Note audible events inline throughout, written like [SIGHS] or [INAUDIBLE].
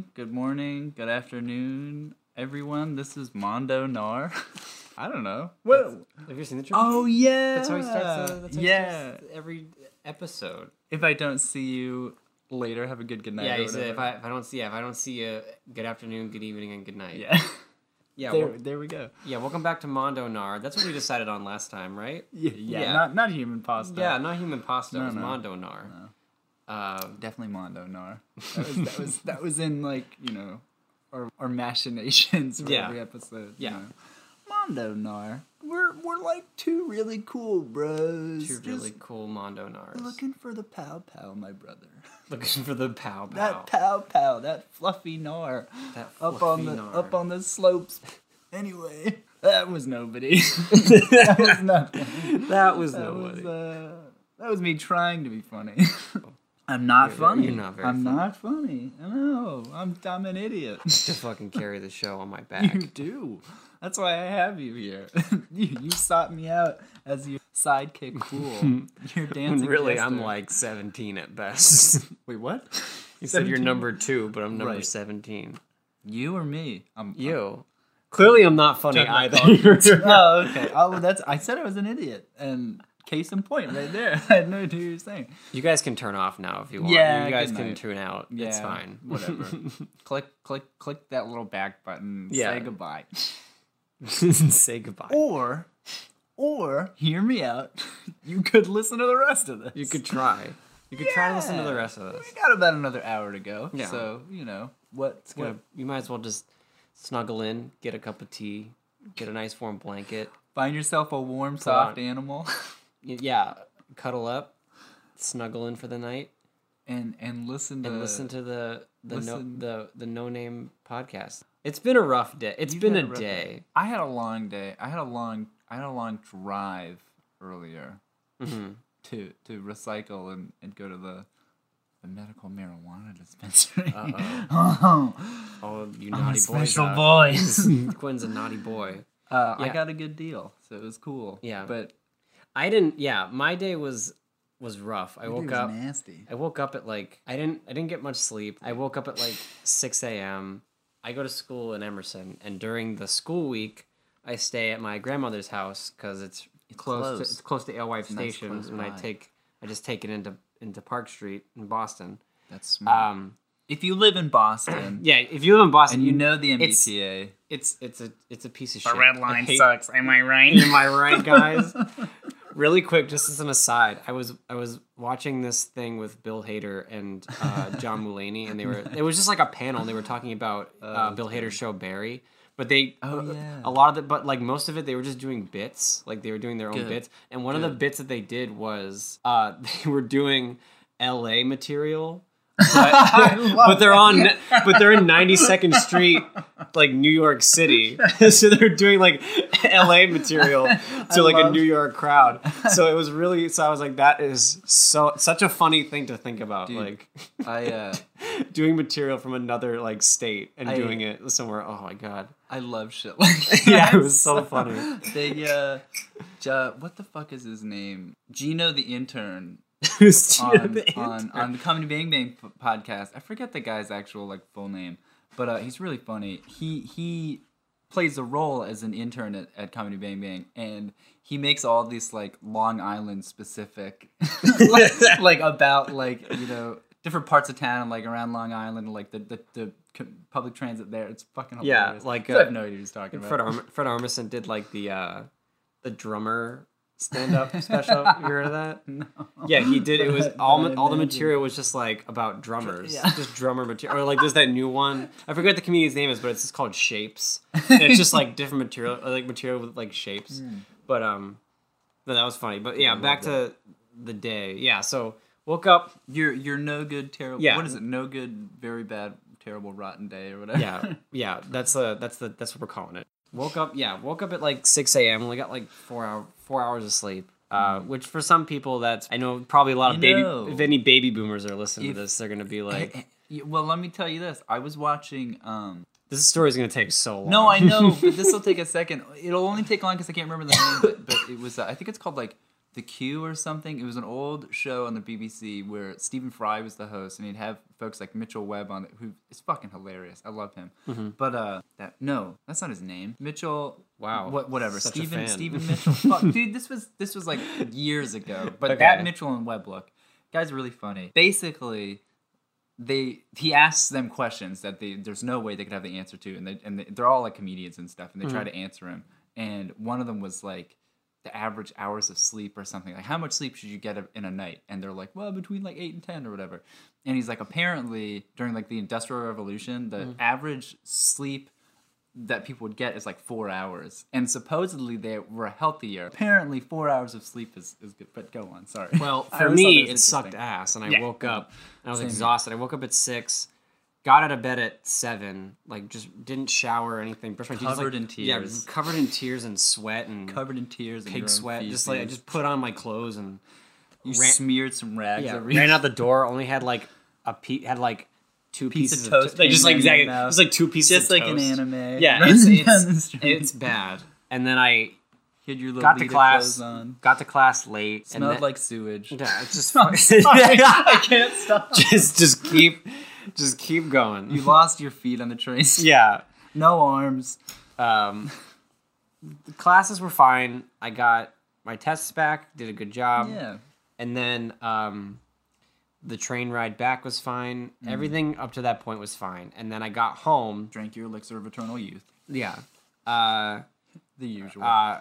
evening, good morning, good afternoon, everyone. This is Mondo Nar. [LAUGHS] I don't know. What? Have you seen the trailer? Oh yeah. That's how he starts. Uh, that's how he yeah. starts every episode. If I don't see you later, have a good good night. yeah, or he said if. I if I don't see yeah, if I don't see you, good afternoon, good evening, and good night. Yeah. yeah, there, there we go. yeah. Welcome back to Mondo Nar. That's what we decided on last time, right? Yeah, [LAUGHS] yeah, Yeah. Not not human pasta. Yeah, not human pasta. No, it was no. Mondo Nar. Uh, definitely Mondo Nar. That was that was that was in like you know, our our machinations for Yeah. every episode. you Yeah. know. Mondo Nar. We're we're like two really cool bros. two Just really cool Mondo Nars. looking for the pow pow, my brother. [LAUGHS] Looking for the pow pow. That pow pow, that fluffy Nar. That up on the fluffy Nar. up on the slopes. Anyway, that was nobody. [LAUGHS] that was [LAUGHS] nothing. that was That nobody. was uh, that was me trying to be funny. I'm not You're funny. you're not very I'm funny. not funny. I know. I'm I'm an idiot. to fucking carry the show on my [LAUGHS] back. you do. That's why I have you here. [LAUGHS] you, you sought me out as your sidekick cool. [LAUGHS] You're dancing. really, I'm like 17 at best. Wait, what? you said you're number two, but I'm number Right. 17. You or me? I'm You. Clearly, I'm not funny either. oh, okay. Oh, well, that's. I said I was an idiot, and case in point, right there. [LAUGHS] I had no idea what you were saying. you guys can turn off now if you want. Yeah, you guys can tune out. it's fine. [LAUGHS] Whatever. click, click, click that little back button. Yeah. Say goodbye. [LAUGHS] Say goodbye. Or, or hear me out. You could listen to the rest of this. You could try. You could try to listen to the rest of this. We got about another hour to go. Yeah. So you know what's Gonna- gonna you might as well just snuggle in, get a cup of tea, get a nice warm blanket. find yourself a warm, soft on- animal, Yeah, cuddle up, snuggle in for the night, and and listen to and listen to the the listen- no the the no name podcast. It's been a rough day. It's You've been a a rough day. I had a long day. I had a long. I had a long drive earlier hmm to to recycle and, and go to the the medical marijuana dispensary. Uh-oh. [LAUGHS] Oh, you I'm a naughty boys! special out. boys. [LAUGHS] Quinn's a naughty boy. Uh, I got a good deal, so it was cool. Yeah. but I didn't. Yeah, my day was was rough. I it woke up. nasty. I woke up at like I didn't I didn't get much sleep. I woke up at like six a.m. I go to school in Emerson, and during the school week, I stay at my grandmother's house because it's close. close. To, it's close to Alewife Station, close and I take I just take it into into Park Street in Boston. That's smart. Um, if you live in Boston [CLEARS THROAT] yeah, if you live in Boston, and you know the it's- MBTA, it's it's a it's a piece of shit. the red line hate- sucks. Am I right? [LAUGHS] Am I right, guys? [LAUGHS] really quick, just as an aside, I was I was watching this thing with Bill Hader and uh, [LAUGHS] John Mulaney, and they were it was just like a panel. and They were talking about uh, Bill Hader's show Barry, but they Oh, yeah. a lot of the but like most of it they were just doing bits, like they were doing their own Good. bits. And one of the bits that they did was uh, [LAUGHS] they were doing L.A. material. I But, but they're on, but they're in 92nd Street, like New York City. [LAUGHS] so they're doing like LA material [LAUGHS] to like a New York crowd. [LAUGHS] So it was really, so I was like, that is so such a funny thing to think about, Dude. like I uh, doing material from another like state and I- doing it somewhere. Oh my god, I love shit like that. Yeah, it was so funny. They uh, Ja- what the fuck is his name? Gino the intern Who's [LAUGHS] on the on, intern? on the Comedy Bang Bang podcast. I forget the guy's actual like full name, but uh, he's really funny. He he plays a role as an intern at, at Comedy Bang Bang, and he makes all these like Long Island specific, [LAUGHS] like, like about like you know different parts of town, like around Long Island, like the the, the public transit there. It's fucking hilarious. Yeah, hilarious. like, I uh, have no idea what he's talking about. Fred, Arm- Fred Armisen did like the uh, the drummer stand up [LAUGHS] special. You heard of that? No. Yeah, he did. It was all ma- all the material was just like about drummers, Yeah. just drummer material. Or like there's that new one. I forget what the comedian's name is, but it's just called Shapes. And it's just like different material, or, like material with like shapes. But um, but that was funny. But yeah, love back to the day. Yeah, so woke up. You're you're no good, terrible. Yeah. What is it? No good, very bad, terrible, rotten day or whatever. Yeah, yeah. That's uh that's the that's what we're calling it. Woke up. Yeah, woke up at like six a.m. Only got like four hour four hours of sleep. Uh, which for some people that's I know probably a lot of You baby know. if any baby boomers are listening If- to this they're gonna be like Yeah, well, let me tell you this. I was watching. um this story is gonna take so long. No, I know, but this will [LAUGHS] take a second. It'll only take long because I can't remember the name. But, but it was. Uh, I think it's called like the Q or something. It was an old show on the BBC where Stephen Fry was the host, and he'd have folks like Mitchell Webb on it, who is fucking hilarious. I love him. Mm-hmm. But uh, that no, that's not his name. Mitchell. Wow. What whatever. Such Stephen. Stephen Mitchell. [LAUGHS] Fuck, dude, this was this was like years ago. But Okay. that Mitchell and Webb look, guy's are really funny. Basically, they he asks them questions that they there's no way they could have the answer to, and they and they, they're all like comedians and stuff, and they try to answer him. And one of them was like the average hours of sleep or something like how much sleep should you get in a night and they're like well between like 8 and 10 or whatever and he's like apparently during like the industrial revolution the mm-hmm. average sleep that people would get is like four hours and supposedly they were healthier apparently four hours of sleep is, is good but go on sorry Well, [LAUGHS] for me, it sucked ass, and I Yeah. woke up. And I was Same here. exhausted. I woke up at six, got out of bed at seven, like just didn't shower or anything. Brushed my teeth, just, Covered like- in tears, Yeah, covered in tears and sweat and covered in tears and pig sweat. Just like I just put on my clothes and you ran- smeared some rags yeah, ran out the door. Only had like a pe- had like two Piece of pieces toast to- like, just like exactly of just like two pieces just of like an anime Yeah, it's it's, it's bad. And then I You had your little got to class, on got to class late. and smelled then- like sewage yeah, it's just [LAUGHS] [LAUGHS] I can't stop. just just keep just keep going. You lost your feet on the train. [LAUGHS] [LAUGHS] yeah. No arms. Um, the classes were fine. I got my tests back, did a good job, Yeah. and then um, the train ride back was fine. Mm. Everything up to that point was fine, and then I got home. Drank your elixir of eternal youth. Yeah, uh, The usual. uh,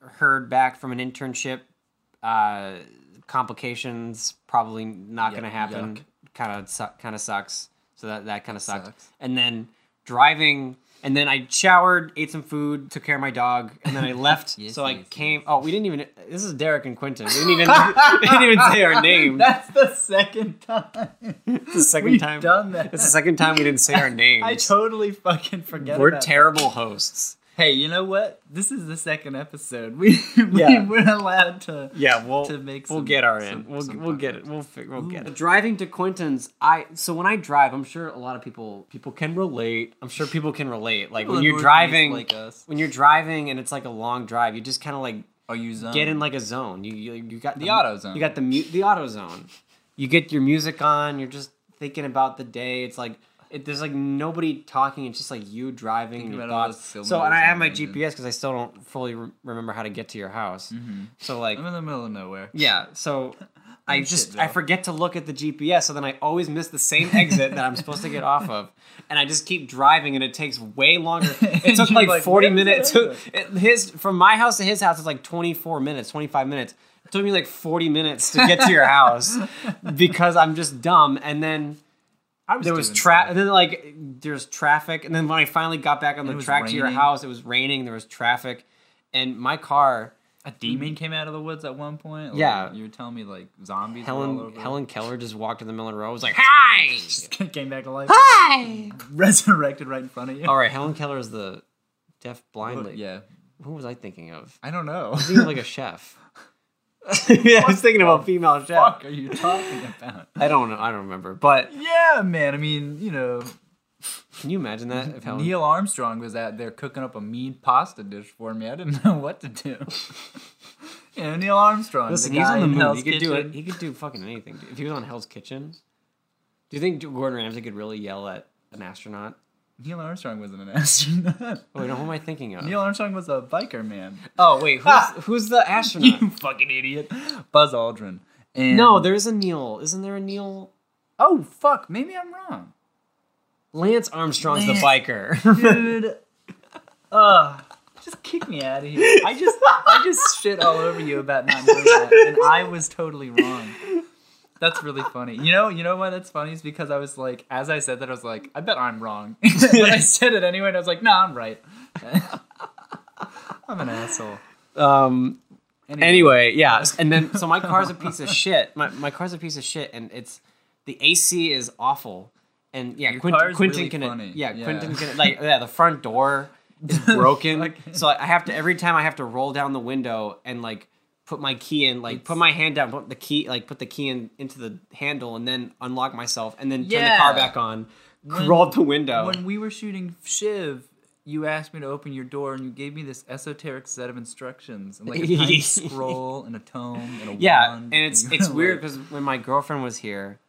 heard back from an internship. Uh, complications probably not Yuck, going to happen. yuck. Kind of su- kind of sucks. So that that kind of sucked. Sucks. And then driving, and then I showered, ate some food, took care of my dog, and then I [LAUGHS] left. Yes, so I yes, came. Oh, we didn't even. This is Derek and Quentin. We didn't even. [LAUGHS] we didn't even say our names. That's the second time. It's the second We've time. done that. It's the second time we didn't say our [LAUGHS] names. I totally fucking forget. We're terrible hosts. That. Hey, you know what? This is the second episode. [LAUGHS] We, Yeah. we we're allowed to. Yeah, we'll To make we'll some- get our some- in. We'll some we'll get it. We'll fig- we'll get it. Driving to Quentin's, I so when I drive, I'm sure a lot of people people can relate. I'm sure people can relate. Like People when you're driving, like us. when you're driving and it's like a long drive, you just kind of like Are you zone? get in like a zone. You you, you got The auto zone. You got the mute the auto zone. You get your music on. You're just thinking about the day. It's like it, there's like nobody talking. It's just like you driving and your thoughts. So and I have my. GPS because I still don't fully re- remember how to get to your house. So like I'm in the middle of nowhere. yeah, so [LAUGHS] I just. I forget to look at the GPS, so then I always miss the same exit that I'm supposed to get off of, and I just keep driving, and it takes way longer. [LAUGHS] It took like, like, 40 minutes. To, it, his from my house to his house is like 24 minutes, 25 minutes. It took me like 40 minutes to get to your house [LAUGHS] because I'm just dumb, and then. I was There was doing traffic, and then like there's traffic, and then when I finally got back on the was track to your house, it was raining. There was traffic, and my car, A demon came out of the woods at one point. Like, Yeah. you were telling me like zombies. were all Helen over. Helen Keller just walked in the middle of the road. Was like, [LAUGHS] "Hi, just came back to life. hi." [LAUGHS] Resurrected right in front of you. All right, Helen Keller is the deaf blind lady. yeah. Who was I thinking of? I don't know. I was thinking of like a [LAUGHS] chef. [LAUGHS] yeah, I was thinking about female chef. fuck are you talking about? I don't know. I don't remember. But Yeah, man. I mean, you know, can you imagine that? If Helen, Neil Armstrong was out there cooking up a mean pasta dish for me. I didn't [LAUGHS] know what to do. [LAUGHS] you know, Neil Armstrong. listen, the he's guy on the moon. Hell's He could do it. Kitchen. He could do fucking anything. If he was on Hell's Kitchen, do you think Gordon Ramsay could really yell at an astronaut? Neil Armstrong wasn't an astronaut. [LAUGHS] Wait, no, who am I thinking of? Neil Armstrong was a biker man. oh, wait, who's, who's the astronaut? you [LAUGHS] fucking idiot. Buzz Aldrin. And no, there's a Neil. Isn't there a Neil? Oh fuck, maybe I'm wrong. Lance Armstrong's the biker. [LAUGHS] Dude. uh just kick me out of here. I just I just shit all over you about not knowing that. And I was totally wrong. That's really funny. You know, you know why that's funny is because I was like, as I said that, I was like, I bet I'm wrong. [LAUGHS] but I said it anyway, and I was like, no, I'm right. [LAUGHS] I'm an asshole. um, Anyway, Anyway, yeah, and then so my car's a piece of shit. My my car's a piece of shit, and it's the AC is awful. And yeah, car's Quentin really can funny. yeah, Yeah. Quentin can like yeah, the front door is [LAUGHS] broken. Like- so I have to every time I have to roll down the window and like put my key in, like put my hand down, put the key like put the key in into the handle, and then unlock myself, and then turn the car back on, When- roll up the window. when we were shooting Shiv, you asked me to open your door and you gave me this esoteric set of instructions and like a [LAUGHS] scroll and a tome and a Yeah, wand. and it's you it's weird because when my girlfriend was here,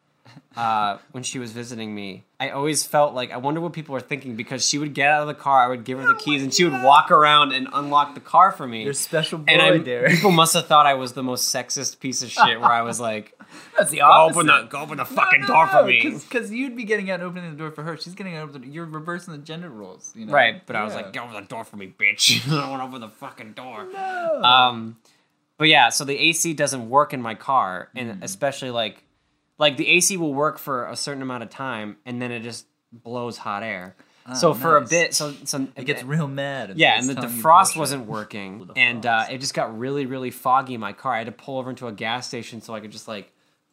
uh, when she was visiting me, I always felt like I wonder what people are thinking because she would get out of the car, I would give her the keys, and she would walk around and unlock the car for me. You're special boy, and I, Derek. people must have thought I was the most sexist piece of shit. Where I was like, [LAUGHS] That's the "Go open the go open the fucking door for me." Because you'd be getting out and opening the door for her. She's getting out. Open the, you're reversing the gender roles. You know? Right, but I was like, "Get over the door for me, bitch! [LAUGHS] I want to open the fucking door." Um, but yeah, so the AC doesn't work in my car, and Mm-hmm. especially like, like the AC will work for a certain amount of time, and then it just blows hot air. so for a bit, so so it gets real mad. and yeah, and the defrost wasn't working, and uh, it just got really, really foggy in my car. I had to pull over into a gas station so I could just like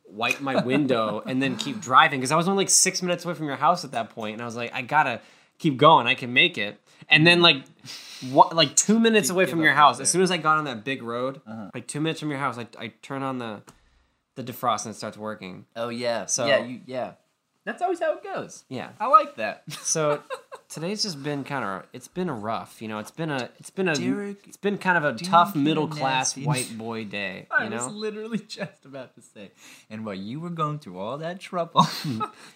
wipe my window [LAUGHS] and then keep driving because I was only like six minutes away from your house at that point, and I was like, I gotta keep going. I can make it. And then like, what, like two minutes away from your house, as soon as I got on that big road, Uh-huh. like two minutes from your house, I, I turn on the the defrost and it starts working. Oh yeah. So- yeah, you yeah. That's always how it goes. Yeah. I like that. [LAUGHS] So today's just been kind of it's been rough, you know. It's been a it's been a Derek, it's been kind of a tough middle class white boy day, [LAUGHS] I you was literally [LAUGHS] just about to say. And while you were going through all that trouble,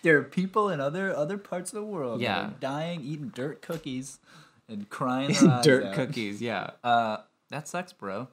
there are people in other other parts of the world Yeah. are dying, eating dirt cookies, and crying Dirt out. cookies, yeah. Uh, that sucks, bro.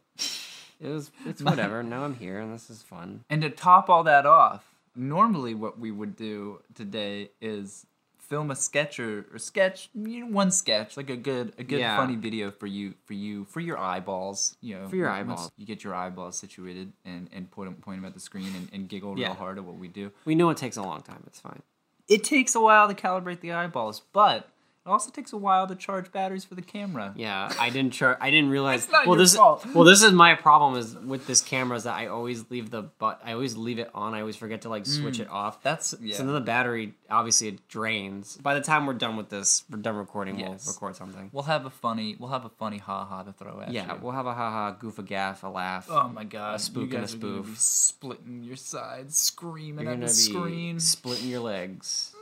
It was it's [LAUGHS] whatever. now I'm here and this is fun. And to top all that off, normally what we would do today is film a sketch or, or sketch you know, one sketch like a good a good Yeah. funny video for you for you for your eyeballs you know For your eyeballs. you get your eyeballs situated and and point 'em- point them at the screen and, and giggle Yeah. real hard at what we do We know it takes a long time. It's fine. it takes a while to calibrate the eyeballs but it also takes a while to charge batteries for the camera Yeah, I didn't charge. I didn't [LAUGHS] realize. It's not well, your this fault. well, this is my problem is with this camera is that I always leave the but I always leave it on. I always forget to like switch mm. it off. that's yeah So then the battery obviously it drains. By the time we're done with this, we're done recording. Yes. We'll record something. we'll have a funny we'll have a funny ha ha to throw at Yeah, you. we'll have a ha ha goof a gaff, a laugh. Oh my god! spook you and a guys are be spoof. splitting your sides, screaming You're at the screen. splitting your legs.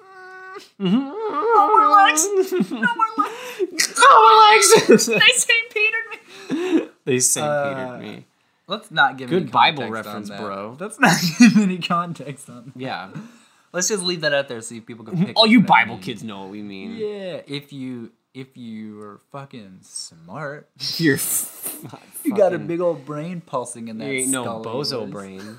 No more legs! No more legs! Oh my legs! They St. Petered me. they St. Uh, Petered me. Let's not give Good any Bible context reference, on that. bro. Let's not [LAUGHS] give any context on. That. Yeah. Let's just leave that out there so people can pick. All up you what that Bible means. kids know what we mean. Yeah, if you if you are fucking smart, [LAUGHS] You're [LAUGHS] you got a big old brain pulsing in that. You ain't no skull of bozo yours. brain.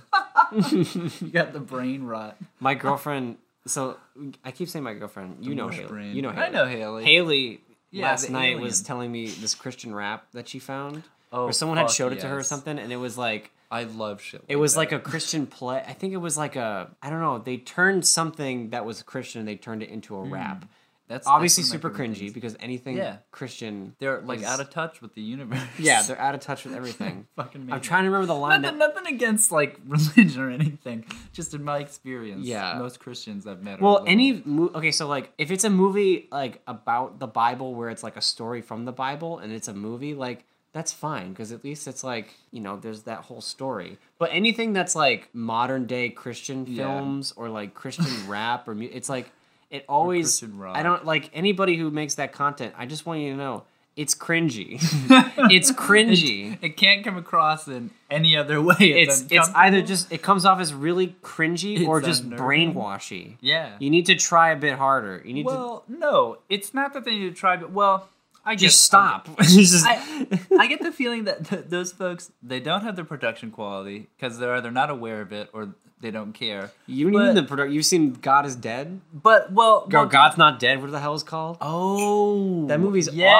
You got the brain rot. My girlfriend. So I keep saying my girlfriend. You know Haley. brain. You know Haley. I know Haley. Haley Yeah, last the night was telling me this Christian rap that she found. Oh, or someone had showed it to her or something, and it was like I love shit. it was like a Christian play. I think it was like a I don't know. They turned something that was Christian. And they turned it into a hmm. rap. That's Obviously, that's super of my favorite cringy things. because anything Yeah. Christian. They're like is- out of touch with the universe. Yeah, they're out of touch with everything. [LAUGHS] fucking. I'm trying to remember the line. Nothing, That, nothing against like [LAUGHS] religion or anything. Just in my experience, Yeah. most Christians I've met. Well, little- any mo- okay, so like if it's a movie like about the Bible where it's like a story from the Bible and it's a movie, like that's fine because at least it's like you know there's that whole story. But anything that's like modern day Christian Yeah. films or like Christian [LAUGHS] rap or mu- it's like it always. I don't like anybody who makes that content. I just want you to know it's cringy. [LAUGHS] it's cringy. It can't come across in any other way. It's it's either just it comes off as really cringy or just unnerving. brainwashy. yeah. You need to try a bit harder. You need to well, no, it's not that they need to try, but well, I just guess- stop. [LAUGHS] Just- I, I get the feeling that th- those folks they don't have the production quality because they're either not aware of it or they don't care. you don't but- even the product. You've seen God is Dead. But well, Or well, God's not dead. What the hell is called? Oh, That movie's yes,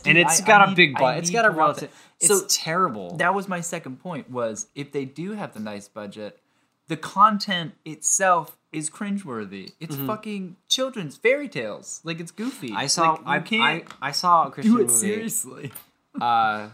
awful, and dude, it's I- got I a need- big I butt. It's need got a to relative. it. It's So terrible. that was my second point. Was if they do have the nice budget, the content itself is cringeworthy. It's fucking children's fairy tales. Like it's goofy. Mm-hmm. I saw. Like, I, can't I I saw a Christian do it movie. seriously. [LAUGHS] Uh,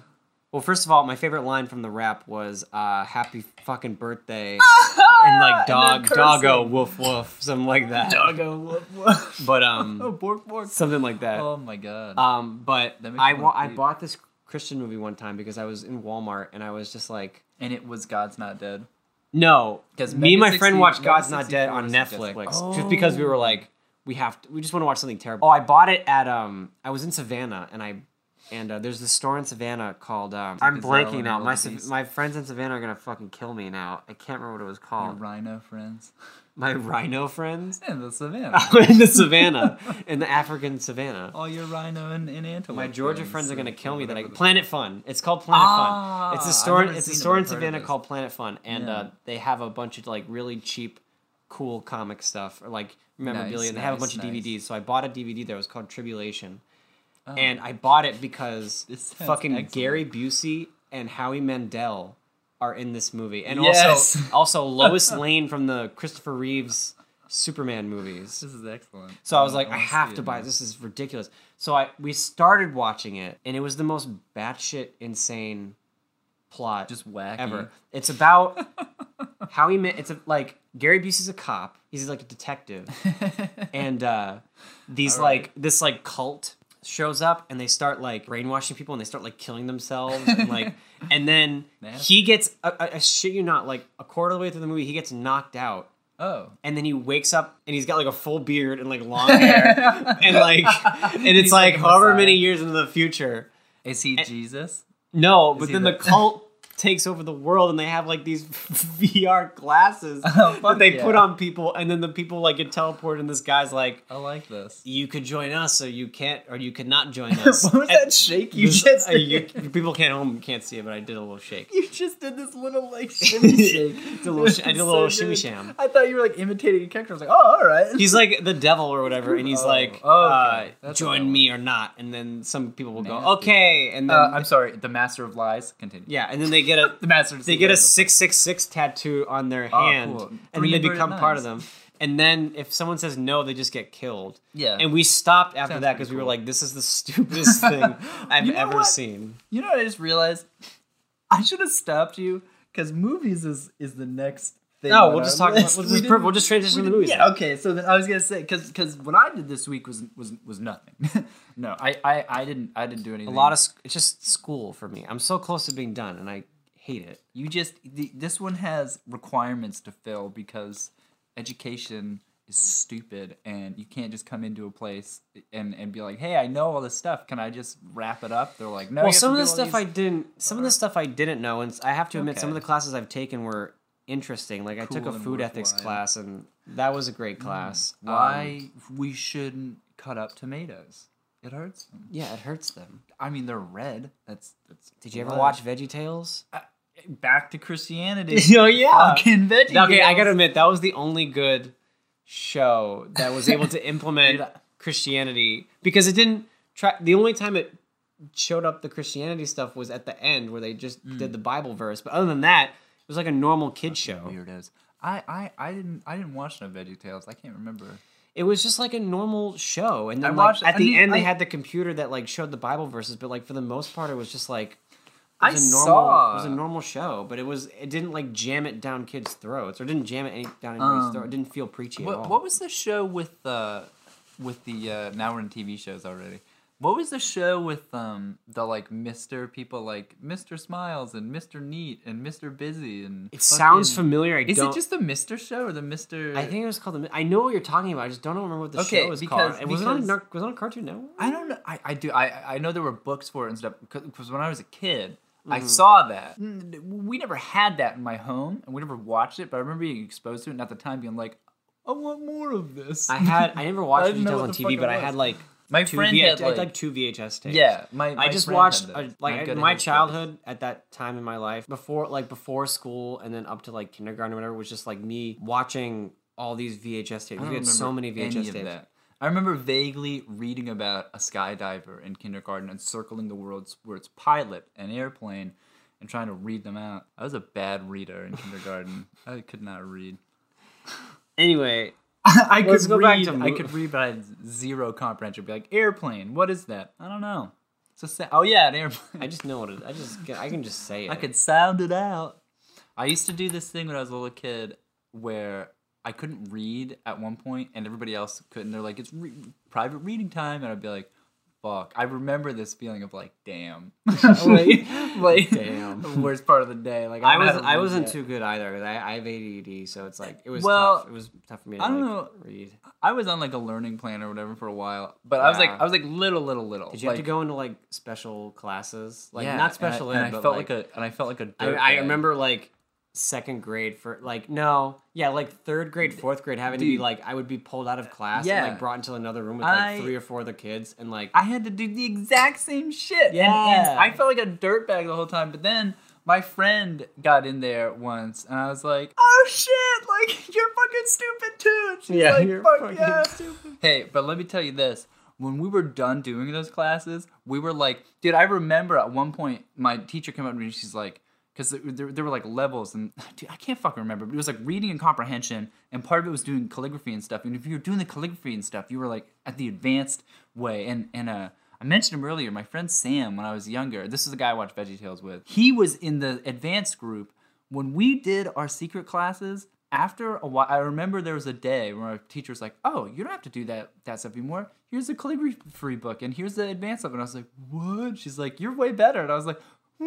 well, first of all, my favorite line from the rap was uh, "Happy fucking birthday" [LAUGHS] and like And dog, they're doggo, woof woof, something like that. Doggo, woof, woof. [LAUGHS] But Oh, um, bork, bork. something like that. Oh my god. Um, but I wa- I bought this Christian movie one time because I was in Walmart and I was just like, and it was God's Not Dead. No, 'Cause me and Mega my friend watched God's Not Dead on 64 Netflix is just because we were like, we have to, we just want to watch something terrible. Oh, I bought it at um I was in Savannah and I and uh, there's this store in Savannah called um, I'm blanking now. My of my friends in Savannah are gonna fucking kill me now. I can't remember what it was Your called. rhino friends. [LAUGHS] My rhino friends In the savannah. [LAUGHS] in the Savannah, in the African Savannah. All your rhino and, and antelope. My Georgia friends are uh, gonna kill me that I Planet Fun. It's called Planet Ah, Fun. It's a store. It's a store in but I've heard of Savannah called Planet Fun, and Yeah. uh, they have a bunch of like really cheap, cool comic stuff or like memorabilia. and they have a nice, bunch of. DVDs. So I bought a DVD there. It was called Tribulation, Oh. and I bought it because [LAUGHS] fucking excellent. Gary Busey and Howie Mandel are in this movie, and Yes. also [LAUGHS] also Lois Lane from the Christopher Reeves Superman movies. This is excellent. So I was like, I, have to buy it. This is ridiculous. So I we started watching it, and it was the most batshit insane plot Just wacky. ever. It's about [LAUGHS] how he met. It's a, like Gary Busey's a cop. He's like a detective, [LAUGHS] and uh, these right. like this like cult shows up, and they start like brainwashing people, and they start like killing themselves, and like, [LAUGHS] and then Nasty. he gets. I, I, I shit you not, like a quarter of the way through the movie, he gets knocked out Oh. and then he wakes up and he's got like a full beard and like long hair [LAUGHS] and like and it's He's like, like however many years into the future Is he Jesus? no but then the- the cult takes over the world and they have like these [LAUGHS] VR glasses [LAUGHS] Oh, that they yeah. put on people and then the people like get teleported and this guy's like I like this. you could join us or you can't or you could not join [LAUGHS] us What was And that shake you this- just uh, you- people can't home can't see it but I did a little shake You just did this little like shimmy shake. Did a little sh- I did a little So shimmy sham. I thought you were like imitating a character. I was like, oh, all right. he's like the devil or whatever, and he's Oh, like, okay. uh, That's what I "Join me or not," and then some people will go, "Okay," and then Uh, I'm sorry. The Master of Lies. Continue. yeah, and then they get a [LAUGHS] The Master. of they get a six six six tattoo on their Oh, hand, cool. and then they become part of them. And then if someone says no, they just get killed. Yeah. And we stopped after Sounds that because pretty we were cool. like, "This is the stupidest [LAUGHS] thing I've You know ever what? seen." You know what I just realized? I should have stopped you because movies is is the next thing. No, on we'll our just talk. list. About, We we'll, just, didn't- we'll just transition to the movies. Yeah, okay. So then I was gonna say because because what I did this week was was was nothing. [LAUGHS] no, I, I I didn't I didn't do anything. A lot of sc- it's just school for me. I'm so close to being done, and I hate it. you just the, this one has requirements to fill because education is stupid and you can't just come into a place and and be like hey i know all this stuff. Can i just wrap it up? They're like no well some of the stuff i didn't some of the stuff i didn't know and i have to admit some of the classes i've taken were interesting. Like i took a food ethics class and that was a great class. Um, why we shouldn't cut up tomatoes. It hurts them. Yeah it hurts them. I mean they're red. That's that's did you ever watch veggie tales back to christianity. [LAUGHS] Oh yeah fucking veggie okay i gotta admit that was the only good show that was able to [LAUGHS] implement Dude, christianity because it didn't try the only time it showed up the christianity stuff was at the end where they just Mm. did the bible verse but other than that it was like a normal kid show. weirdos. I, I i didn't i didn't watch no veggie tales. I can't remember. It was just like a normal show, and then I like, watched- at I the mean, end they had the computer that like showed the Bible verses, but like for the most part it was just like it I was a normal, saw- it was a normal show, but it was it didn't like jam it down kids' throats or didn't jam it any, down anybody's Um, throat. It didn't feel preachy at all. What, what was the show with uh with the uh now we're in TV shows already. What was the show with um the like Mr. people like Mr. Smiles and Mr. Neat and Mr. Busy and it sounds familiar. I Is don't. it just the Mr. show or the Mr. I think it was called the. I know what you're talking about. I just don't remember what the Okay, show was because- called. It was it on was it on Cartoon Network. I don't know. I, I do. I I know there were books for it and stuff because when I was a kid, I Mm-hmm. saw that. We never had that in my home, and we never watched it. But I remember being exposed to it, and at the time being like, "I want more of this." I had. I never watched [LAUGHS] I details on TV, but I had like My two friend V- had, I had like- like two VHS tapes. yeah, my, I just watched had uh, like My my childhood at that time in my life before like before school and then up to like kindergarten or whatever was just like me watching all these VHS tapes. We had so many any VHS tapes. that. I remember vaguely reading about a skydiver in kindergarten and circling the world's words pilot and airplane and trying to read them out. I was a bad reader in kindergarten. [LAUGHS] I could not read. Anyway, [LAUGHS] I Let's could go back read. to I could read, but I had zero comprehension. Be like airplane. What is that? I don't know. It's a sa- oh yeah, an airplane. I just know what it. I just I can just say it. I could sound it out. I used to do this thing when I was a little kid where I couldn't read at one point and everybody else couldn't. They're like, it's re- private reading time. And I'd be like, fuck. I remember this feeling of like, damn, [LAUGHS] [LAUGHS] like, like Damn. the worst part of the day. Like I I'm was not I wasn't read too good either. 'cause I, I have ADD, so it's like it was Well, tough. It was tough for me to I don't like, know. read. I was on like a learning plan or whatever for a while, but I was like, I was like little, little, little. Did you like, have to go into like special classes? Like yeah, not special and I, ed, and I but felt like, like, a, and I felt like a. I, Dirt I bag. remember like second grade for like no yeah like third grade fourth grade having to be like I would be pulled out of class Yeah. and like brought into another room with like I- three or four other kids and like I had to do the exact same shit. And- Yeah. and I felt like a dirtbag the whole time. But then my friend got in there once, and I was like, "Oh shit! Like [LAUGHS] you're fucking stupid too." And she's Yeah, like, you're "Fuck fucking yeah, stupid." Hey, but let me tell you this. When we were done doing those classes, we were like, dude, I remember at one point my teacher came up to me and she's like, because there, there were like levels and [SIGHS] dude, I can't fucking remember, but it was like reading and comprehension, and part of it was doing calligraphy and stuff. And if you were doing the calligraphy and stuff, you were like at the advanced way. And and uh, I mentioned him earlier. My friend Sam, when I was younger, this is the guy I watched VeggieTales with. He was in the advanced group when we did our secret classes. After a while, I remember there was a day where our teacher was like, "Oh, you don't have to do that that stuff anymore. Here's the calligraphy free book, and here's the advanced stuff." And I was like, "What?" She's like, "You're way better." And I was like,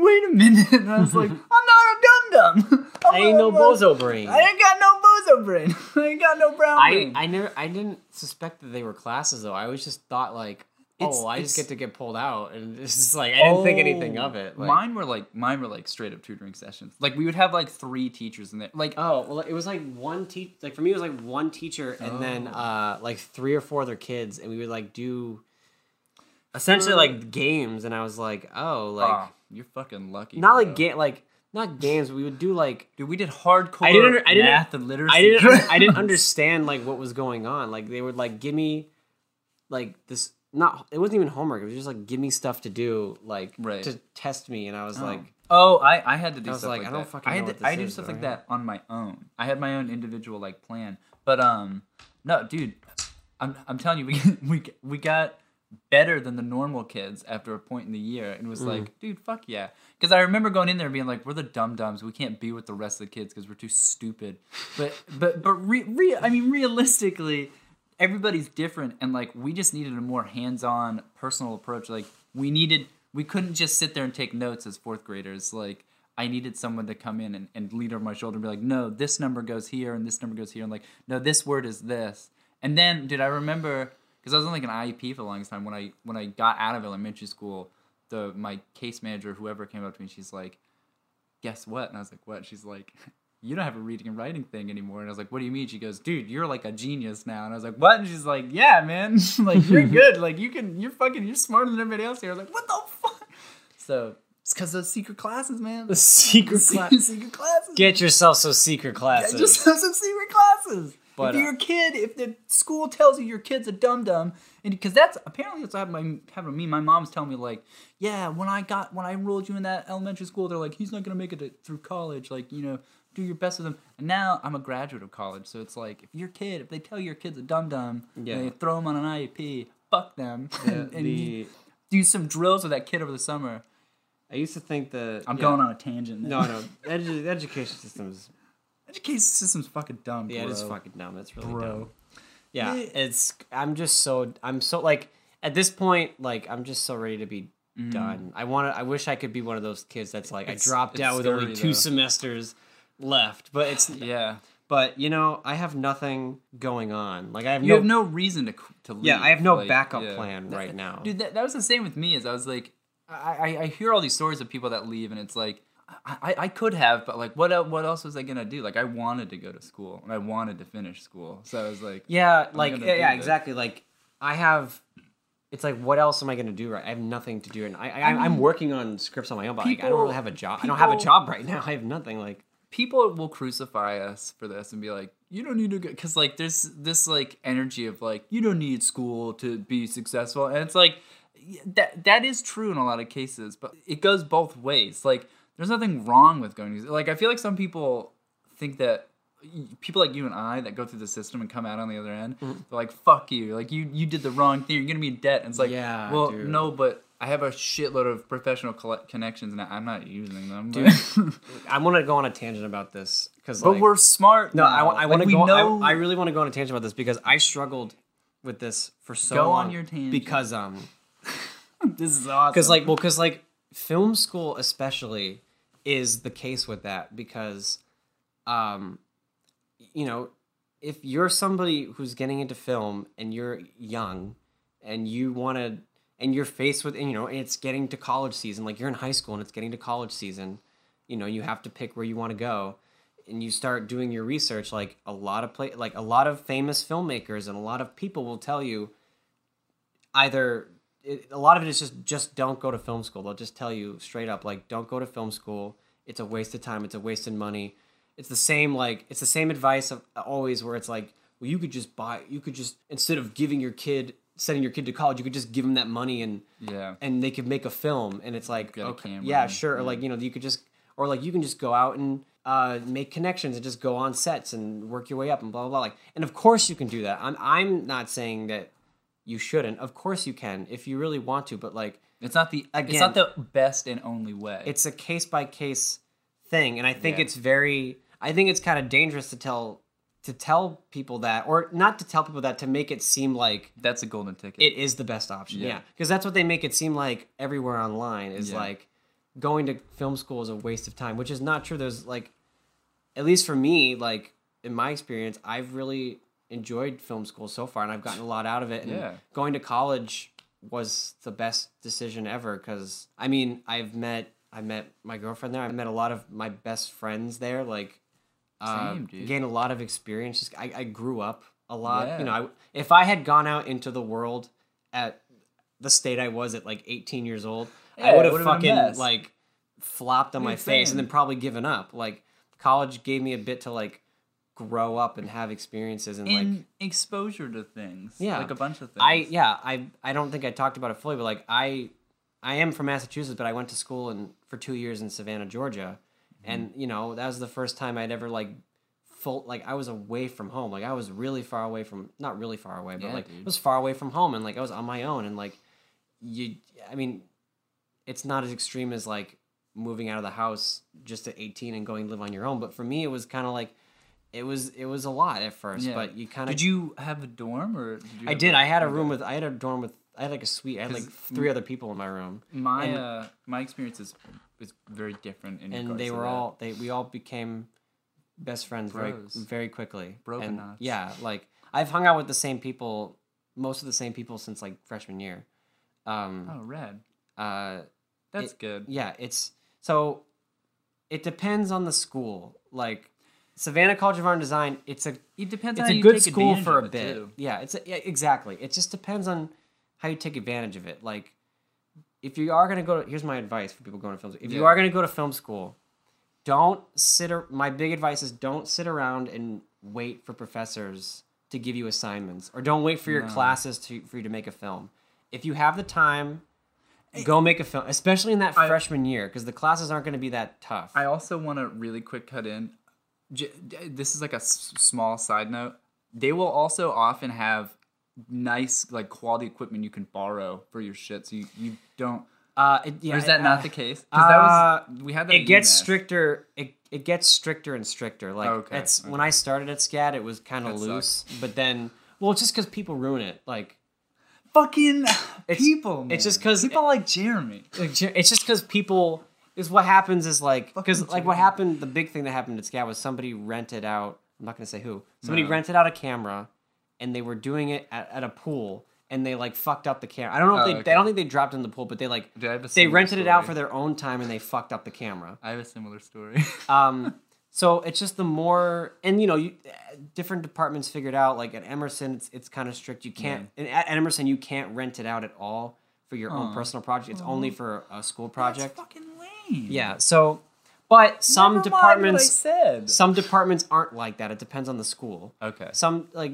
"Wait a minute!" [LAUGHS] And I was like, [LAUGHS] "I'm not a dum dum. [LAUGHS] I ain't no bozo brain. I ain't got no bozo brain. I ain't got no brown I, brain." I never I didn't suspect that they were classes though. I always just thought like, oh, It's- I just it's- get to get pulled out, and it's just like I didn't think anything of it. Like, mine were like mine were like straight up tutoring sessions. Like we would have like three teachers in there. Like Oh well, it was like one teach. Like for me, it was like one teacher, and then Oh. uh, like three or four other kids, and we would like do essentially like games. And I was like, oh, like oh, you're fucking lucky. not bro. like game, like not games. We would do like Dude, we did hardcore I didn't under- I didn't- math and literacy. I didn't [LAUGHS] I didn't understand like what was going on. Like they would like give me like this. Not it wasn't even homework. It was just like give me stuff to do, like Right. to test me. And I was like, Oh, I, I had to do I was stuff like, like, I don't that. fucking I had know to, I do stuff like that on my own. I had my own individual like plan. But um, no, dude, I'm I'm telling you, we [LAUGHS] we we got better than the normal kids after a point in the year, and it Mm. was like, dude, fuck yeah. Because I remember going in there and being like, we're the dum dums. We can't be with the rest of the kids because we're too stupid. But but but re, re, I mean, realistically, everybody's different, and like we just needed a more hands-on, personal approach. Like we needed, we couldn't just sit there and take notes as fourth graders. Like I needed someone to come in and, and lean over my shoulder and be like, no, this number goes here and this number goes here, and like, no, this word is this. And then, dude, I remember because I was on like an IEP for the longest time. When I when I got out of elementary school, the my case manager, whoever came up to me, she's like, guess what? And I was like, what? She's like, you don't have a reading and writing thing anymore. And I was like, what do you mean? She goes, dude, you're like a genius now. And I was like, what? And she's like, yeah, man, [LAUGHS] like you're [LAUGHS] good. Like you can, you're fucking, you're smarter than everybody else here. I was like, what the fuck? So it's because those secret classes, man. the secret secret, class. secret classes. Get yourself some secret classes. just have some secret classes. But, if uh, you're a kid, if the school tells you your kid's a dum dum, and because that's apparently that's what happened, to me. My mom's telling me like, yeah, when I got when I enrolled you in that elementary school, they're like, he's not gonna make it to- through college. Like, you know, do your best with him. And now I'm a graduate of college, so it's like if your kid, if they tell your kid's a dum dum, Yeah. they throw him on an IEP, fuck them, The- [LAUGHS] and, and the- do some drills with that kid over the summer. I used to think that I'm yeah. going on a tangent. No, no, edu- education system is Education system's fucking dumb. yeah, it is fucking dumb. It's really Bro. dumb. Yeah, Yeah. it's. I'm just so. I'm so like at this point, like I'm just so ready to be mm-hmm. done. I want to. I wish I could be one of those kids that's like. It's- I dropped out with only two though. semesters left, but it's. [LAUGHS] Yeah. But you know, I have nothing going on. Like I have You no. have no reason to to leave. yeah, I have no like, backup yeah. plan right now. Dude, that, that was the same with me. As I was like, I, I, I hear all these stories of people that leave, and it's like, I, I, I could have, but like, what el- what else was I gonna do? Like, I wanted to go to school, and I wanted to finish school, so I was like, Yeah, like gonna yeah, yeah, exactly. Like I have. It's like, what else am I going to do? Right, I have nothing to do, and I, I, I'm working on scripts on my own. But like, I don't really have a job. I don't have a job right now. [LAUGHS] I have nothing. Like, people will crucify us for this and be like, you don't need to go, because like there's this like energy of like you don't need school to be successful, and it's like that that is true in a lot of cases, but it goes both ways. Like there's nothing wrong with going. to Like I feel like some people think that people like you and I that go through the system and come out on the other end, they're like, "Fuck you! Like you you did the wrong thing. You're gonna be in debt." And it's like, Yeah, well, dude. no, but I have a shitload of professional connections, and I'm not using them. Dude, [LAUGHS] I want to go on a tangent about this because, But we're smart. no, I, now. I Like, want to we go. Know, I, I really want to go on a tangent about this because I struggled with this for so Go on long. your tangent. because um, [LAUGHS] this is awesome. because like well because like film school especially is the case with that because um you know if you're somebody who's getting into film and you're young and you want to and you're faced with and you know it's getting to college season like you're in high school and it's getting to college season you know you have to pick where you want to go and you start doing your research like a lot of play like a lot of famous filmmakers and a lot of people will tell you either it, a lot of it is just just don't go to film school. They'll just tell you straight up like don't go to film school. It's a waste of time. It's a waste of money. It's the same like it's the same advice of always where it's like well you could just buy you could just instead of giving your kid sending your kid to college you could just give them that money and yeah, and they could make a film. And it's like okay, yeah sure. Or like you know you could just or like you can just go out and uh, make connections and just go on sets and work your way up and blah blah blah. Like and of course you can do that. I'm i'm not saying that you shouldn't of course you can if you really want to but like it's not the again, it's not the best and only way. it's a case by case thing and i think Yeah. it's very i think it's kind of dangerous to tell to tell people that or not to tell people that to make it seem like that's a golden ticket. it is the best option. Yeah. Yeah, because that's what they make it seem like everywhere online is Yeah. like going to film school is a waste of time, which is not true. There's like, at least for me, like in my experience, I've really enjoyed film school so far, and I've gotten a lot out of it. And Yeah. going to college was the best decision ever because I mean, I've met I met my girlfriend there. I met a lot of my best friends there. Like, uh, Same, gained a lot of experience. Just I, I grew up a lot. Yeah. You know, I, if I had gone out into the world at the state I was at like 18 years old, Yeah, I would have would've been a fucking like flopped on my Insane. face and then probably given up. Like college gave me a bit to like grow up and have experiences and like exposure to things. Yeah. like a bunch of things. I yeah, I I don't think I talked about it fully, but like I I am from Massachusetts, but I went to school and for two years in Savannah, Georgia, Mm-hmm. and you know that was the first time I'd ever like full like I was away from home, like I was really far away from not really far away, but Yeah, like dude. it was far away from home, and like I was on my own, and like you, I mean, it's not as extreme as like moving out of the house just at 18 and going live on your own, but for me it was kind of like it was it was a lot at first, Yeah. but you kind of Did you have a dorm or? Did you I did. a- I had a room with. I had a dorm with. I had like a suite. I had like three other people in my room, My and- uh, my experience is is very different. In and they to were that. all. They we all became best friends very Bros. very quickly. Broken and knots. Yeah, like I've hung out with the same people, most of the same people since like freshman year. Um. Oh, red. Uh. That's it- good. Yeah. It's so. It depends on the school. Like Savannah College of Art and Design. It's a It depends. it's on how a you good school for a bit. too. Yeah, it's a, yeah, exactly. It just depends on how you take advantage of it. Like, if you are gonna go, to, here's my advice for people going to film. school. If you are gonna go to film school, don't sit. ar- My big advice is don't sit around and wait for professors to give you assignments, or don't wait for your No. classes to for you to make a film. If you have the time. Go make a film, especially in that I- freshman year, because the classes aren't going to be that tough. I also want to really quick cut in. J- This is like a s- small side note. They will also often have nice, like quality equipment you can borrow for your shit, so you, you don't. uh, it, yeah, or is that uh, not the case? Because that was we had that. it gets UMass. stricter it, it gets stricter and stricter like Okay, it's okay. when i started at SCAD, it was kind of sucks. loose but then well it's just because people ruin it like Fucking It's- people. it's just because people like Jeremy. it's just because people is what happens is like because like what happened the big thing that happened at SCAD was somebody rented out i'm not going to say who somebody No. rented out a camera and they were doing it at, at a pool and they like fucked up the camera. I don't know if Oh, they okay. I don't think they dropped in the pool but they like Dude, I have a they rented it out for their own time and they fucked up the camera. I have a similar story. [LAUGHS] um so it's just the more and you know you different departments figured out. Like at emerson it's, it's kind of strict. You can't and at emerson you can't rent it out at all for your own personal project. It's only for a school project. That's fucking. Yeah so but some Never mind what I departments said. some departments aren't like that it depends on the school Okay. some like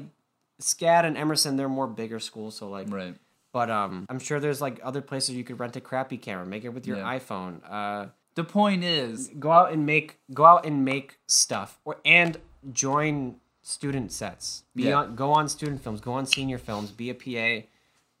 SCAD and emerson they're more bigger schools so like Right. but um i'm sure there's like other places you could rent a crappy camera make it with your Yeah. iphone uh The point is, go out and make go out and make stuff or and join student sets be Yeah. on, go on student films go on senior films be a pa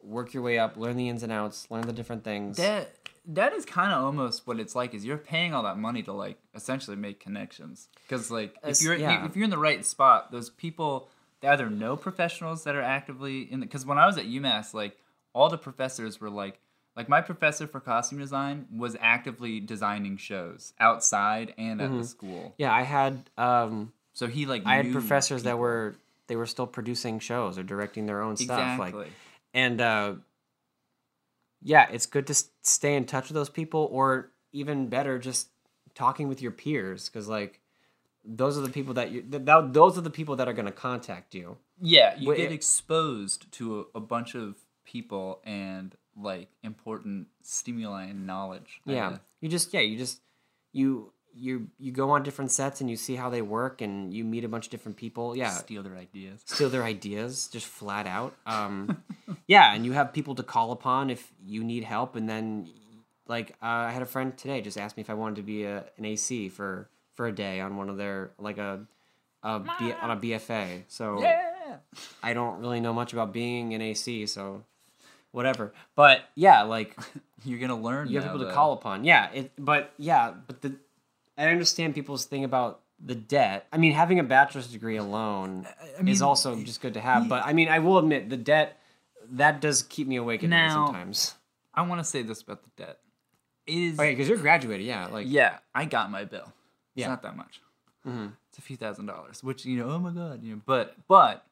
work your way up learn the ins and outs learn the different things that that is kind of almost what it's like is you're paying all that money to like essentially make connections because like if you're yeah. if you're in the right spot those people they either know professionals that are actively in the because when i was at umass like all the professors were like Like my professor for costume design was actively designing shows outside and at Mm-hmm. the school. Yeah, I had um, So he like I had professors that were they were still producing shows or directing their own stuff. exactly. Like, and uh, yeah, it's good to stay in touch with those people, or even better, just talking with your peers, because like those are the people that you th- that, those are the people that are going to contact you. Yeah, you Wait, get exposed to a, a bunch of people and like important stimuli and knowledge. I Yeah, guess. you just yeah you just you you you go on different sets and you see how they work and you meet a bunch of different people. Yeah, steal their ideas. steal their ideas just flat out um [LAUGHS] yeah and you have people to call upon if you need help and then like uh, i had a friend today just asked me if i wanted to be a, an ac for for a day on one of their like a, a B, on a bfa so Yeah. i don't really know much about being an ac so whatever but yeah like [LAUGHS] You're gonna learn. you have now, people to call upon. Yeah, it, but yeah, but the I understand people's thing about the debt. I mean, having a bachelor's degree alone I mean, is also just good to have. But I mean, I will admit the debt that does keep me awake at night Now- sometimes. I want to say this about the debt. It is. Okay, because you're graduated, yeah. Like Yeah, I got my bill. It's Yeah. not that much. Mhm. It's a few thousand dollars, which you know, oh my god, you know, but but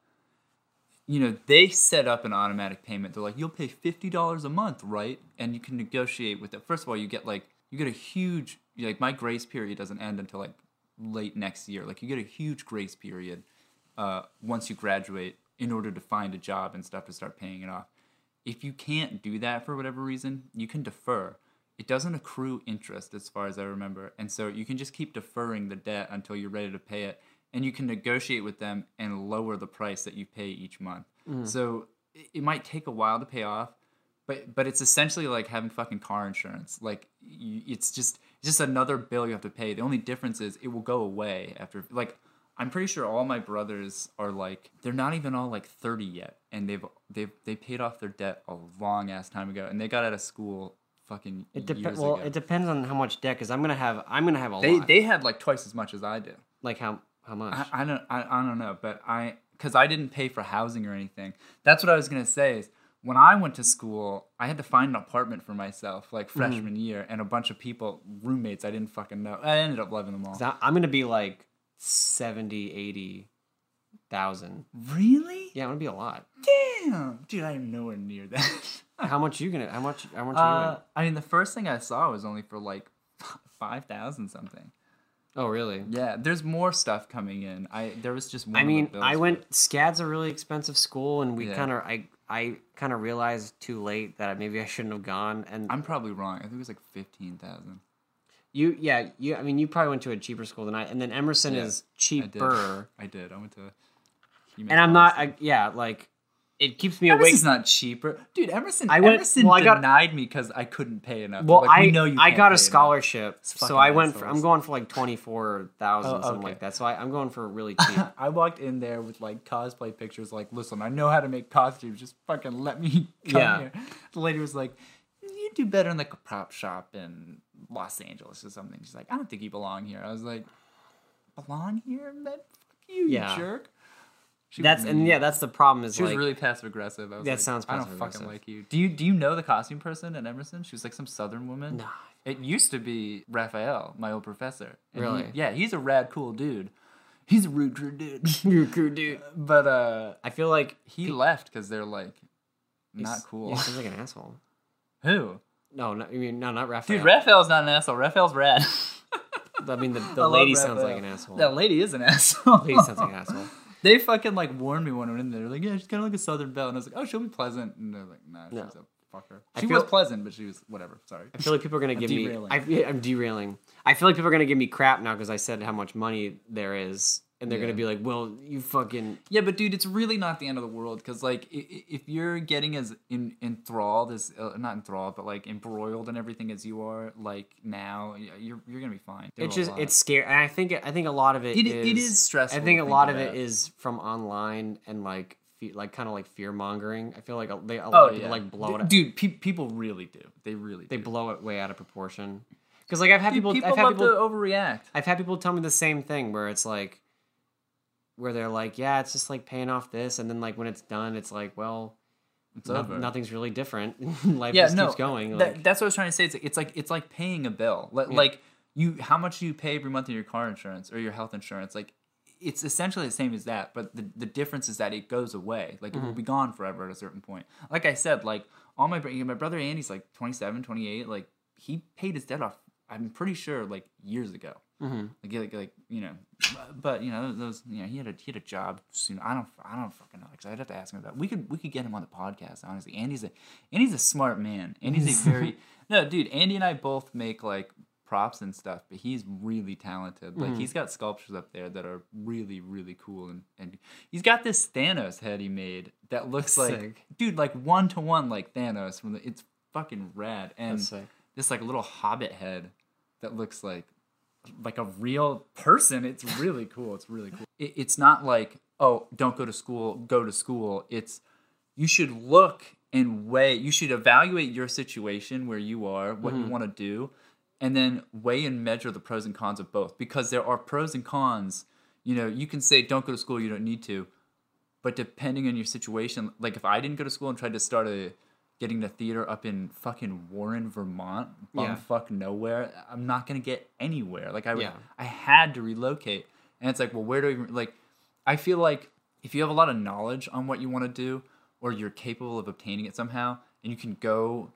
you know, they set up an automatic payment. They're like, you'll pay fifty dollars a month, right? And you can negotiate with it. First of all, you get like you get a huge like my grace period doesn't end until like late next year. Like you get a huge grace period uh, once you graduate in order to find a job and stuff to start paying it off. If you can't do that for whatever reason, you can defer. It doesn't accrue interest as far as I remember. And so you can just keep deferring the debt until you're ready to pay it. And you can negotiate with them and lower the price that you pay each month. So it, it might take a while to pay off, but but it's essentially like having fucking car insurance. Like you, it's just it's just another bill you have to pay. The only difference is it will go away after like I'm pretty sure all my brothers are like they're not even all like 30 yet and they've they've they paid off their debt a long ass time ago and they got out of school fucking it depends. Well, ago. it depends on how much debt. Because I'm gonna have I'm gonna have a they lot. they had like twice as much as I do. like how how much? I, I don't I, I don't know, but I because I didn't pay for housing or anything. That's what I was gonna say is when I went to school, I had to find an apartment for myself like freshman year, and a bunch of people roommates I didn't fucking know. I ended up loving them all. So I'm gonna be like 70, 80 thousand. really? Yeah, I'm gonna be a lot. Damn, dude, I am nowhere near that. [LAUGHS] How much you gonna? How much? How much are you? uh, I mean, the first thing I saw was only for like [LAUGHS] five thousand something. In? Oh, really? Yeah, there's more stuff coming in. I there was just one. I of the mean, bills I for- went. SCAD's a really expensive school, and we Yeah. kind of, I, I kind of realized too late that maybe I shouldn't have gone. And I'm probably wrong. I think it was like fifteen thousand. you, yeah, you. I mean, you probably went to a cheaper school than I. And then Emerson Yeah, is I did. cheaper. [LAUGHS] I did. I went to. And I'm not. I, yeah, like it keeps me awake. Emerson's not cheaper, dude. Emerson. I went- Emerson well, I got- denied me because I couldn't pay enough. Well, Like, I we know you I can't got pay a scholarship, so I went. For. I'm going for like twenty four thousand, Oh, something like that. So I, I'm going for really [LAUGHS] cheap. I walked in there with like cosplay pictures. Like, listen, I know how to make costumes. Just fucking let me [LAUGHS] come Yeah. here. The lady was like, "You do better in like a prop shop in Los Angeles or something." She's like, "I don't think you belong here." I was like, "Belong here? Man, fuck you, Yeah. you jerk." She That's and yeah, that's the problem. Is She like was really passive aggressive. I was That like, sounds I don't fucking like you. Do you do you know the costume person at Emerson? She was like some Southern woman. Nah. It used to be Raphael, my old professor. And he- Really? yeah, he's a rad, cool dude. He's a rude, rude dude. [LAUGHS] you're cool, dude. [LAUGHS] but uh, I feel like he left because they're like not cool. Yeah, he seems like an [LAUGHS] asshole. Who? No, no, I mean no, not Raphael. Dude, Raphael's not an asshole. Raphael's rad. I mean the, the love lady sounds like an asshole. That lady is an asshole. lady sounds like an asshole. They fucking like warned me when I went in there. They're like, yeah, she's kind of like a Southern belle, and I was like, oh, she'll be pleasant. And they're like, nah, she's No. a fucker. I She feel- was pleasant, but she was whatever. Sorry. I feel like people are gonna [LAUGHS] give derailing. me. I, yeah, I'm derailing. I feel like people are gonna give me crap now because I said how much money there is, and they're Yeah. gonna be like, "Well, you fucking." Yeah, but dude, it's really not the end of the world because like if you're getting as in, enthralled as uh, not enthralled, but like embroiled in everything as you are like now, you're you're gonna be fine. It's just it's scary, and I think I think a lot of it It- is. it is stressful I think a lot of it is from online and like fe- like kind of like fear mongering. I feel like they a lot oh of people yeah, like blow it. Out, dude. Pe- people really do. They really they do. blow it way out of proportion. Because like I've had Dude, people, people I've had love people, to overreact. I've had people tell me the same thing where it's like where they're like, yeah, it's just like paying off this and then like when it's done, it's like, well, It's no- over. nothing's really different. [LAUGHS] Life yeah, just no, keeps going. that- Like, that's what I was trying to say. It's like, it's like it's like paying a bill. Like, like you, how much do you pay every month in your car insurance or your health insurance? Like, it's essentially the same as that, but the, the difference is that it goes away. Like, it will mm-hmm. be gone forever at a certain point. Like I said, like all my my brother Andy's like 27, 28. Like he paid his debt off. I'm pretty sure like years ago. Mhm. Like, like, like you know, but you know those. You know, he had a he had a job soon. I don't I don't fucking know. Cause I'd have to ask him about. We could we could get him on the podcast. Honestly, Andy's a Andy's a smart man. Andy's a very [LAUGHS] no dude. Andy and I both make like props and stuff, but he's really talented. Like he's got sculptures up there that are really really cool, and and he's got this Thanos head he made that looks like Sick. dude like one to one like Thanos from the. It's fucking rad and That's sick. this like little hobbit head that looks like like a real person. It's really cool. It's really cool. It, it's not like oh, don't go to school, go to school. It's you should look and weigh. You should evaluate your situation where you are, what you mm-hmm. want to do, and then weigh and measure the pros and cons of both because there are pros and cons. You know, you can say don't go to school, you don't need to, but depending on your situation, like if I didn't go to school and tried to start a getting the theater up in fucking Warren, Vermont, Yeah. bumfuck nowhere, I'm not gonna get anywhere. Like I, Yeah. I had to relocate, and it's like, well, where do I even like? I feel like if you have a lot of knowledge on what you want to do, or you're capable of obtaining it somehow, and you can go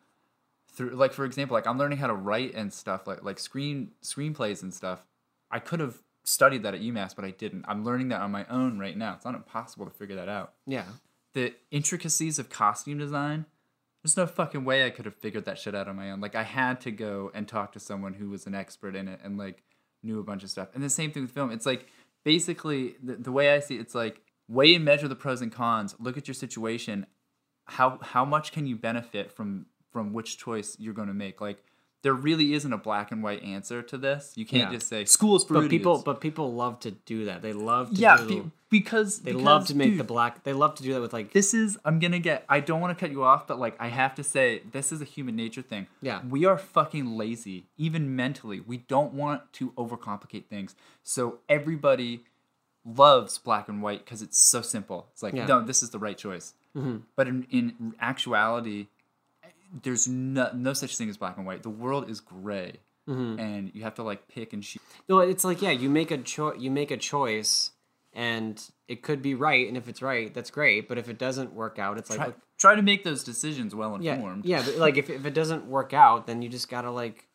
through, like for example, like I'm learning how to write and stuff, like like screen screenplays and stuff. I could have studied that at UMass, but I didn't. I'm learning that on my own right now. It's not impossible to figure that out Yeah. the intricacies of costume design there's no fucking way i could have figured that shit out on my own. Like i had to go and talk to someone who was an expert in it and like knew a bunch of stuff. And the same thing with film. It's like basically the, the way i see it, it's like weigh and measure the pros and cons look at your situation how how much can you benefit from from which choice you're going to make? Like there really isn't a black and white answer to this you can't Yeah. just say school is for But people, but people love to do that. They love to yeah do. be- because they love to make dude, the black. They love to do that with like. this is i'm gonna get i don't want to cut you off but like i have to say this is a human nature thing Yeah. we are fucking lazy even mentally we don't want to overcomplicate things so everybody loves black and white because it's so simple it's like Yeah. no this is the right choice Mm-hmm. but in, in actuality there's no, no such thing as black and white the world is gray Mm-hmm. and you have to like pick and choose No, it's like yeah, you make a choice. You make a choice, and it could be right. And if it's right, that's great. But if it doesn't work out, it's like try, try to make those decisions well yeah, informed yeah. But like if if it doesn't work out, then you just gotta like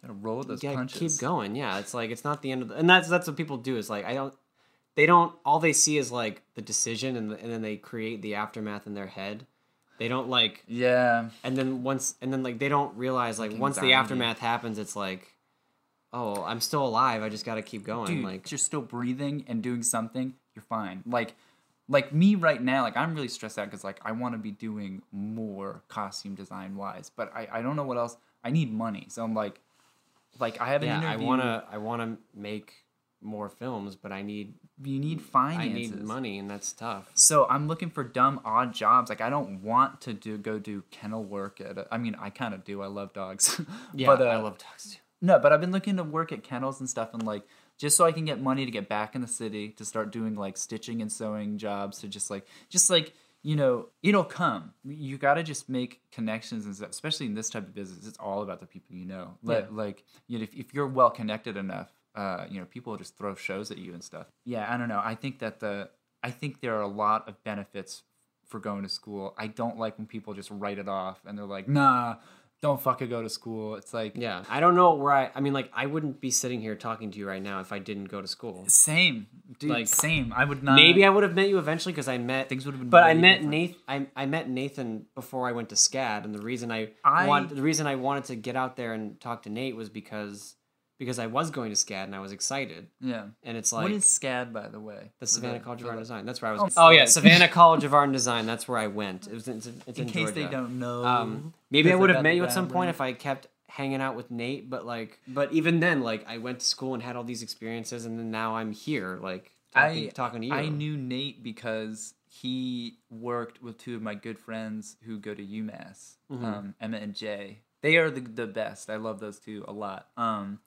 gotta roll with those yeah, punches keep going. Yeah, it's like it's not the end of the, and that's that's what people do is like I don't they don't all they see is like the decision and the, and then they create the aftermath in their head. They don't like yeah and then once and then like they don't realize like once the aftermath happens, it's like oh I'm still alive. I just got to keep going. dude, like you're still breathing and doing something, you're fine. Like, like me right now, like I'm really stressed out because like I want to be doing more costume design wise, but I I don't know what else. I need money, so I'm like, like I have an yeah, I wanna I wanna make more films, but I need You need finances. I need money, and that's tough. So I'm looking for dumb odd jobs. Like I don't want to do go do kennel work at. A, I mean, I kind of do. I love dogs. [LAUGHS] Yeah, but uh, I love dogs too. No, but I've been looking to work at kennels and stuff, and like just so I can get money to get back in the city to start doing like stitching and sewing jobs to just like just like you know it'll come. You got to just make connections and stuff, especially in this type of business. It's all about the people you know. Like Yeah. like you know if, if you're well connected enough, uh, you know people just throw shows at you and stuff. Yeah, I don't know. I think that the I think there are a lot of benefits for going to school. I don't like when people just write it off and they're like, nah. Don't fucking go to school. It's like Yeah, I don't know where I. I mean, like, I wouldn't be sitting here talking to you right now if I didn't go to school. Same, dude. Like, same. I would not. Maybe I would have met you eventually because I met Things would have been But I met. Nathan. I, I met Nathan before I went to SCAD, and the reason I, I- want the reason I wanted to get out there and talk to Nate was because because I was going to SCAD and I was excited. Yeah. And it's like what is SCAD, by the way? the Savannah College of Art and Design. That's where I Oh, was. Oh, yeah. [LAUGHS] Savannah College of Art and Design. That's where I went. It was. It's, it's In in, case they don't know. Um, maybe I would have met you at some point if I kept hanging out with Nate, but like, but even then, like, I went to school and had all these experiences, and then now I'm here, like, talking, I talking to you. I knew Nate because he worked with two of my good friends who go to UMass, Mm-hmm. um, Emma and Jay. They are the the best. I love those two a lot. Um,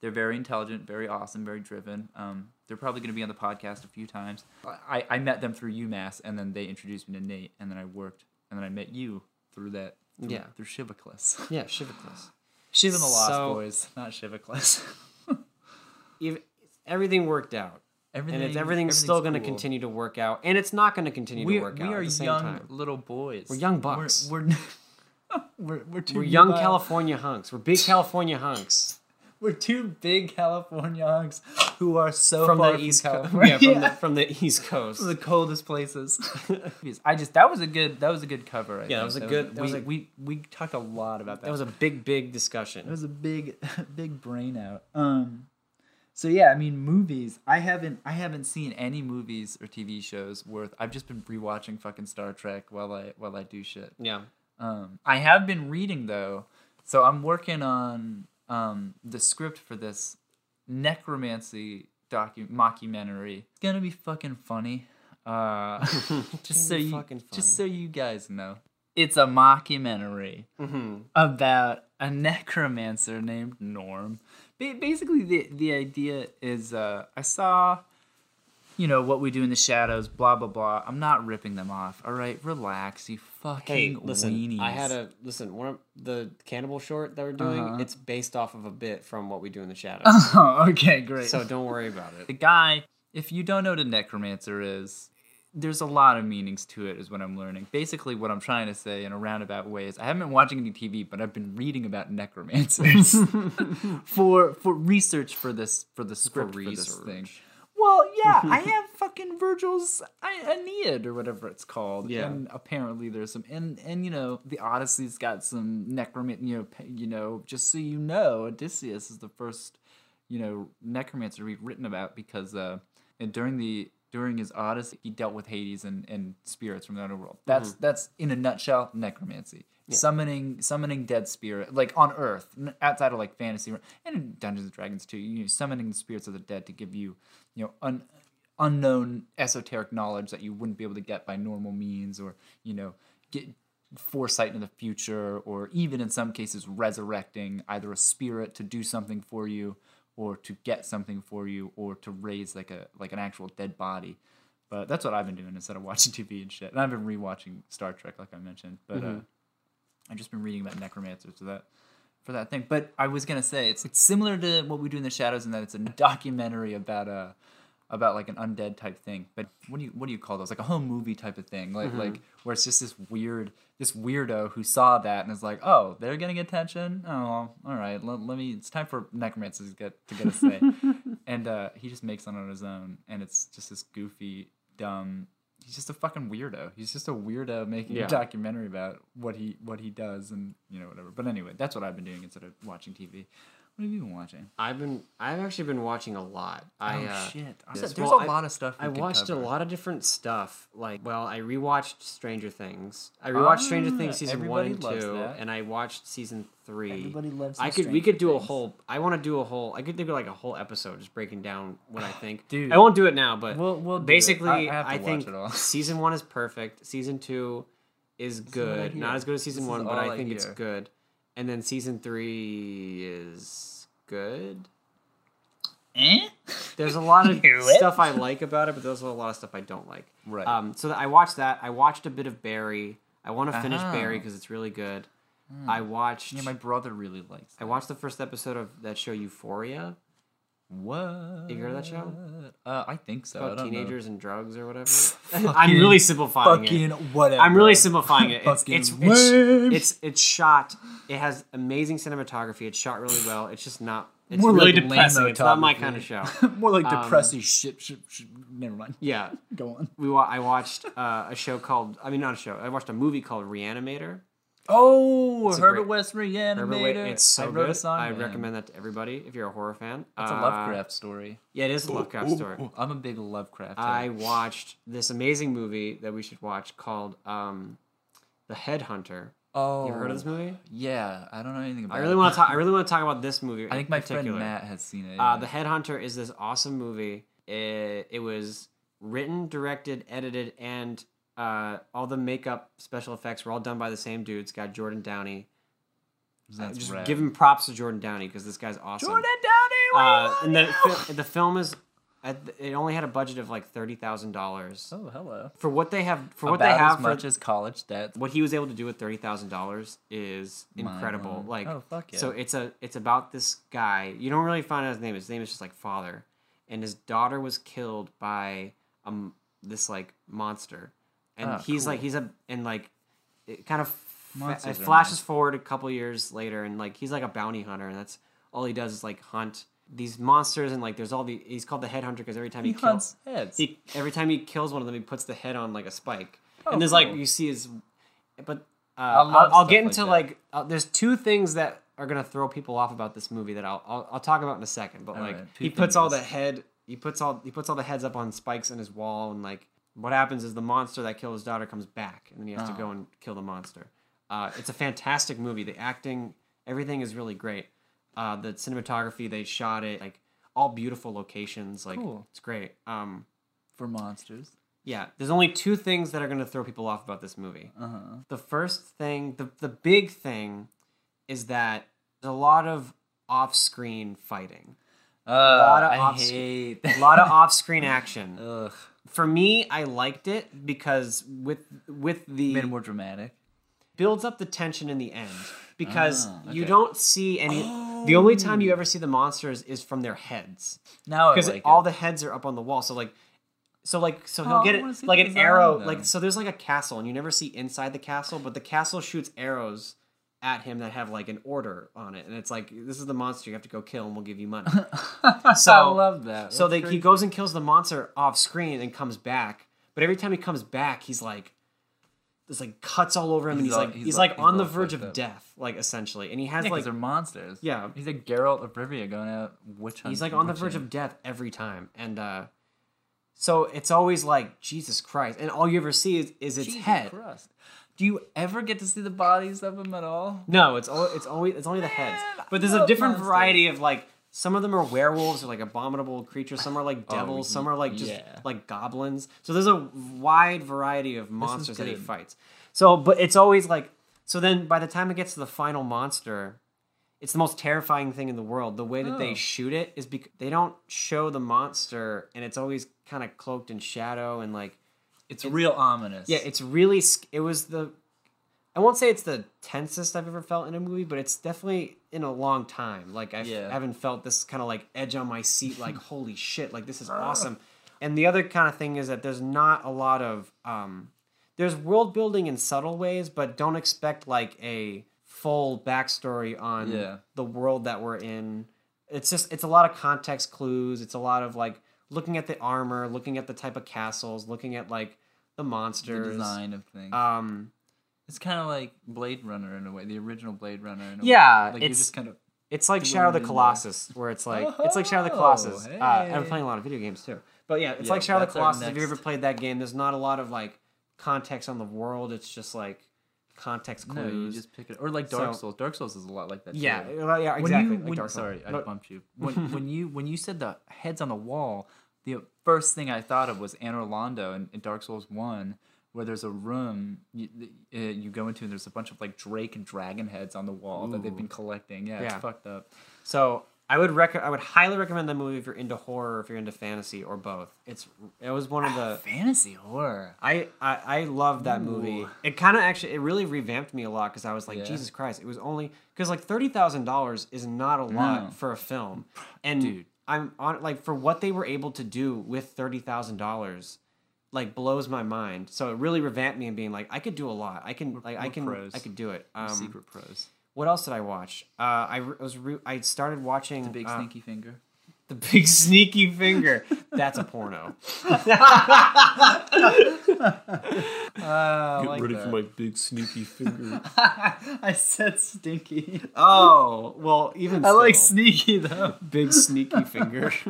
they're very intelligent, very awesome, very driven. Um, they're probably going to be on the podcast a few times. I, I met them through UMass, and then they introduced me to Nate, and then I worked and then I met you through that. Through, Yeah. through Shivaclis. [LAUGHS] Yeah, Shivaclis. Shiva and the Lost So- Boys, not Shivaclis. If [LAUGHS] everything worked out, Everything, and it's everything's still going to cool. continue to work out, and it's not going to continue We, to work we out We are at the same young time. little boys. We're young bucks. We're [LAUGHS] we're we're, we're, We're young California hunks. We're big California hunks We're two big California hunks who are so from far the east coast. Yeah, from [LAUGHS] the from the east coast. the coldest places. [LAUGHS] I just that was a good that was a good cover. I Yeah, that was a good- that we, was a- we we talked a lot about that. That was a big, big discussion. it was a big big brain out. Um, so yeah, I mean movies. I haven't I haven't seen any movies or TV shows worth. I've just been rewatching fucking Star Trek while I while I do shit. Yeah. Um, I have been reading though, so I'm working on um, the script for this necromancy docu mockumentary. It's gonna be fucking funny. Uh, [LAUGHS] just so you, fucking just so you guys know, it's a mockumentary Mm-hmm. about a necromancer named Norm. Ba- basically, the the idea is, uh, I saw, you know, what we do in the shadows, blah blah blah. I'm not ripping them off. All right, relax, you fucking Hey, listen. weenies. I had a listen. One of the cannibal short that we're doing. Uh-huh. It's based off of a bit from what we do in the shadows. [LAUGHS] Oh, okay, great. so don't worry about it. the guy, if you don't know what a necromancer is, there's a lot of meanings to it, is what I'm learning. Basically, what I'm trying to say in a roundabout way is I haven't been watching any TV, but I've been reading about necromancers [LAUGHS] [LAUGHS] for for research for this for the script for, this research. thing. Well, yeah, I [LAUGHS] have fucking Virgil's Aeneid or whatever it's called. Yeah. and apparently there's some and and you know the Odyssey's got some necromant. You know, you know, just so you know, Odysseus is the first you know necromancer we've written about because uh and during the during his odyssey he dealt with hades and, and spirits from the underworld that's that's in a nutshell necromancy summoning summoning dead spirit like on earth outside of like fantasy and in dungeons and dragons too you know summoning the spirits of the dead to give you you know un, unknown esoteric knowledge that you wouldn't be able to get by normal means or you know get foresight into the future or even in some cases resurrecting either a spirit to do something for you or to get something for you or to raise like a like an actual dead body. But that's what i've been doing instead of watching [LAUGHS] tv and shit. And i've been rewatching star trek like i mentioned. But uh, i've just been reading about necromancers. For that for that thing but i was gonna say it's, it's similar to what we do in the shadows in that it's a documentary about uh about like an undead type thing. But what do you what do you call those? Like a home movie type of thing. Like like where it's just this weird this weirdo who saw that and is like, oh, they're getting attention. Oh, all right. Let, let me. It's time for necromancers to get to get a say. [LAUGHS] and uh, he just makes it on his own, and it's just this goofy, dumb. He's just a fucking weirdo. He's just a weirdo making Yeah. a documentary about what he what he does and you know whatever. But anyway, that's what I've been doing instead of watching TV. What have you been watching? I've been. I've actually been watching a lot. I, oh uh, shit! yes, There's well, a I- lot of stuff. I watched a lot of different stuff. Like, well, I rewatched Stranger Things. I rewatched Stranger Ah, Things season one and two, that. and I watched season three. Everybody loves. I could. We could do a whole. I want to do a whole. I could do like a whole episode just breaking down what I [SIGHS] think. Dude. I won't do it now, but We'll- we'll basically, I- I have to I, watch think it all. [LAUGHS] season one is perfect. Season two is good. Not as good as season This one, but I think it's good. And then season three is good. Eh? There's a lot [LAUGHS] of stuff I like about it, but there's a lot of stuff I don't like. Right. Um, so I watched that. I watched a bit of Barry. I want to finish Uh-huh. Barry because it's really good. I watched. Yeah, my brother really likes. I watched the first episode of that show Euphoria What? Have you heard of that show? Uh, I think so. About don't know. teenagers and drugs or whatever. [LAUGHS] [LAUGHS] I'm really simplifying Fucking it. whatever. I'm really simplifying it. [LAUGHS] It's it's, it's it's it's shot. It has amazing cinematography. It's shot really well. It's just not. It's More really like depressing. It's not my kind of show. More like Um, depressing shit, shit, shit. Never mind. Yeah, Go on. we wa- I watched uh, a show called. I mean, not a show. I watched a movie called Reanimator. Oh, It's Herbert great- West Reanimator. Herbert It's so I wrote good. a song. I man. recommend that to everybody if you're a horror fan. It's a Uh, Lovecraft story. Yeah, it is a Lovecraft story. Ooh, I'm a big Lovecraft. I head. watched this amazing movie that we should watch called um, The Headhunter. oh, You ever heard of this movie? Yeah, I don't know anything about. I really it. want to talk. I really want to talk about this movie. I think my particular. friend Matt has seen it. Uh, the Headhunter is this awesome movie. It, it was written, directed, edited, and uh, all the makeup, special effects were all done by the same dudes. Got Jordan Downey. Uh, just rad. give him props to Jordan Downey because this guy's awesome. Jordan Downey. Uh, and the fi- the film is it only had a budget of like thirty thousand dollars Oh, hello. for what they have for what they have as for as college debt. what he was able to do with thirty thousand dollars is incredible. Like, Oh, fuck yeah. so it's a it's about this guy. You don't really find out his name. His name is just like father, and his daughter was killed by um this like monster, and Ah, he's like he's a and like it kind of fa- it flashes nice. forward a couple years later, and like he's like a bounty hunter, and that's all he does is like hunt these monsters, and like there's all the he's called the headhunter because every time he, He kills heads. he every time he kills one of them, he puts the head on like a spike, Oh, and there's like you see his. But uh, I I'll, I'll get into that. like uh, there's two things that are gonna throw people off about this movie that I'll I'll, I'll talk about in a second. But All like right, he puts all the head he puts all he puts all the heads up on spikes in his wall, and like what happens is the monster that killed his daughter comes back, and then he has to Oh. go and kill the monster. Uh, it's a fantastic movie. The acting, everything is really great. Uh, the cinematography, they shot it like all beautiful locations. Like Cool. it's great. Um, for monsters. yeah, there's only two things that are going to throw people off about this movie. Uh huh. The first thing, the the big thing, is that there's a lot of off-screen fighting, Uh, lot of I off- hate a lot of off-screen action. [LAUGHS] Ugh. For me, I liked it because with with the Made it more dramatic. builds up the tension in the end because Ah, you don't see any. The only time you ever see the monsters is from their heads Now because like all it. the heads are up on the wall. So like, so like, so he'll Oh, get it like an design, arrow. though. Like so, there's like a castle, and you never see inside the castle, but the castle shoots arrows at him that have like an order on it, and it's like this is the monster you have to go kill, and we'll give you money. [LAUGHS] So I love that. so they, he goes and kills the monster off screen and comes back, but every time he comes back, he's like. There's like cuts all over him, and He's he's all- like he's, he's like, all- he's on the verge of up. death, like essentially, and he has Yeah, 'cause like they're monsters. Yeah. He's like Geralt of Rivia going out witch hunting. He's like on the verge of death every time, and uh, so it's always like Jesus Christ, and all you ever see is, is its head. Do you ever get to see the bodies of them at all? No, it's all it's always it's only the heads. But there's a different monsters. variety of like some of them are werewolves or like abominable creatures. Some are like Oh, devils. some are like just yeah. like goblins. So there's a wide variety of monsters that he fights. So, but it's always like so. Then by the time it gets to the final monster, it's the most terrifying thing in the world. The way that Oh. they shoot it is because they don't show the monster, and it's always kind of cloaked in shadow and like It's real ominous. yeah, it's really. It was the. I won't say it's the tensest I've ever felt in a movie, but it's definitely in a long time. Like I Yeah. haven't felt this kind of like edge on my seat. Like [LAUGHS] holy shit! Like this is awesome. And the other kind of thing is that there's not a lot of. um There's world building in subtle ways, but don't expect like a full backstory on Yeah. the world that we're in. It's just it's a lot of context clues. It's a lot of like looking at the armor, looking at the type of castles, looking at like the the monsters. design of things. Um, it's kind of like Blade Runner in a way, the original Blade Runner. In a Yeah, way. like it's- just kind of. it's like Shadow of the the- Colossus, where it's like it's like Shadow of the Oh, Colossus. Uh, I'm playing a lot of video games too. But yeah, it's Yeah, like Shadow of the Colossus. If you ever played that game, there's not a lot of like context on the world. It's just like context clues. No, you just pick it, or like Dark So- Souls. Dark Souls is a lot like that. yeah, too. yeah, When exactly. you, like when, Dark Souls. sorry, I bumped you. When, when you when you said the heads on the wall, the first thing I thought of was Anor Londo in, in Dark Souls One, where there's a room you, uh, you go into and there's a bunch of like Drake and dragon heads on the wall that they've been collecting. Yeah, Yeah. it's fucked up. So I would rec- I would highly recommend that movie if you're into horror, if you're into fantasy, or both. It's it was one of the Fantasy horror. I, I I love that movie. It kind of actually it really revamped me a lot because I was like Yeah. Jesus Christ. It was only because like thirty thousand dollars is not a lot No. for a film, and Dude. I'm on like for what they were able to do with thirty thousand dollars, like blows my mind. So it really revamped me and being like I could do a lot. I can like I we're can pros. I could do it. Um, Secret pros. What else did I watch? Uh, I re- was re- I started watching The big uh, sneaky finger. the [LAUGHS] big sneaky finger. That's a porno. [LAUGHS] [LAUGHS] Uh, like that. For my big sneaky finger. [LAUGHS] I said stinky. Oh well, even [LAUGHS] I like sneaky though. big sneaky finger. [LAUGHS]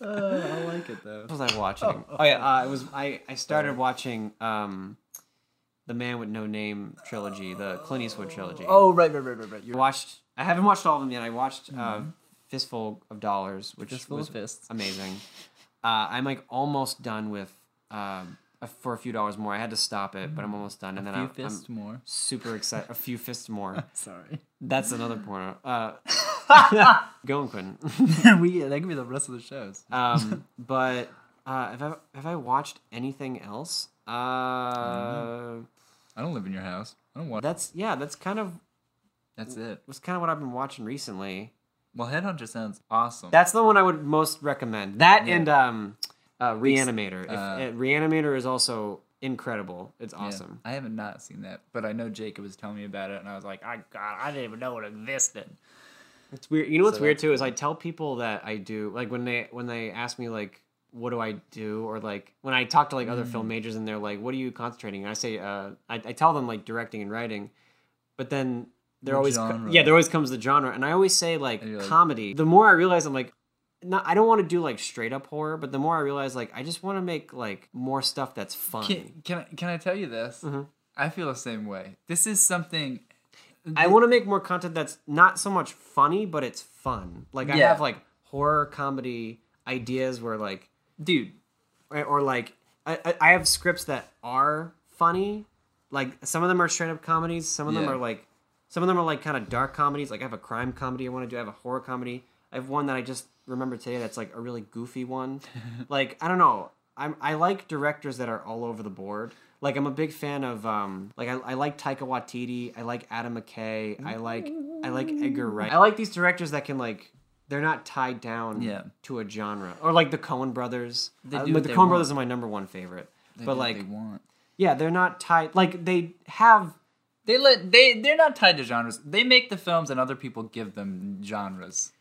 Uh, I like it though. what was I watching? Oh yeah, uh, it was I. I started watching um, the Man with No Name trilogy, the Clint Eastwood trilogy. Oh right, right, right, right, right. You're watched. I haven't watched all of them yet. I watched uh, Fistful of Dollars, which just full was of fists. amazing. Uh, I'm like almost done with um, uh, for a few dollars more. I had to stop it, but I'm almost done. And then few I, fists I'm more. super excited. A few fists more. [LAUGHS] Sorry. That's another porno. Uh, [LAUGHS] Go on, Quentin. [LAUGHS] we that could be the rest of the shows. Um, but uh, have I have I watched anything else? Uh, I don't live in your house. I don't watch. that's yeah. That's kind of That's it. was kind of what I've been watching recently. Well, Headhunter sounds awesome. That's the one I would most recommend. That Yeah. and um, uh, Reanimator. If, uh, uh, Reanimator is also incredible. It's Yeah. awesome. I haven't not seen that, but I know Jacob was telling me about it, and I was like, I God, I didn't even know it existed. It's weird. You know what's So weird too is I tell people that I do like when they when they ask me like what do I do or like when I talk to like other Mm. film majors and they're like what are you concentrating and I say uh I, I tell them like directing and writing, but then there What always genre? yeah there always comes the genre and I always say like like- comedy. The more I realize I'm like. Not, I don't want to do like straight up horror, but the more I realize, like, I just want to make like more stuff that's fun. Can, can I can I tell you this? Mhm. I feel the same way. This is something. I want to make more content that's not so much funny, but it's fun. Like I Yeah. have like horror comedy ideas where like dude. or, or like I, I- I have scripts that are funny. Like some of them are straight up comedies. Some of them Yeah. are like some of them are like kind of dark comedies. Like I have a crime comedy I want to do. I have a horror comedy. I have one that I just remember today that's like a really goofy one. [LAUGHS] like I don't know. I'm I like directors that are all over the board. Like I'm a big fan of um like I, I like Taika Waititi. I like Adam McKay. I like I like Edgar Wright. I like these directors that can like they're not tied down Yeah. to a genre or like the Coen brothers. They Uh, do but the they Coen want. brothers are my number one favorite. They but do what like they want. yeah, they're not tied. Like they have They let they they're not tied to genres. They make the films, and other people give them genres.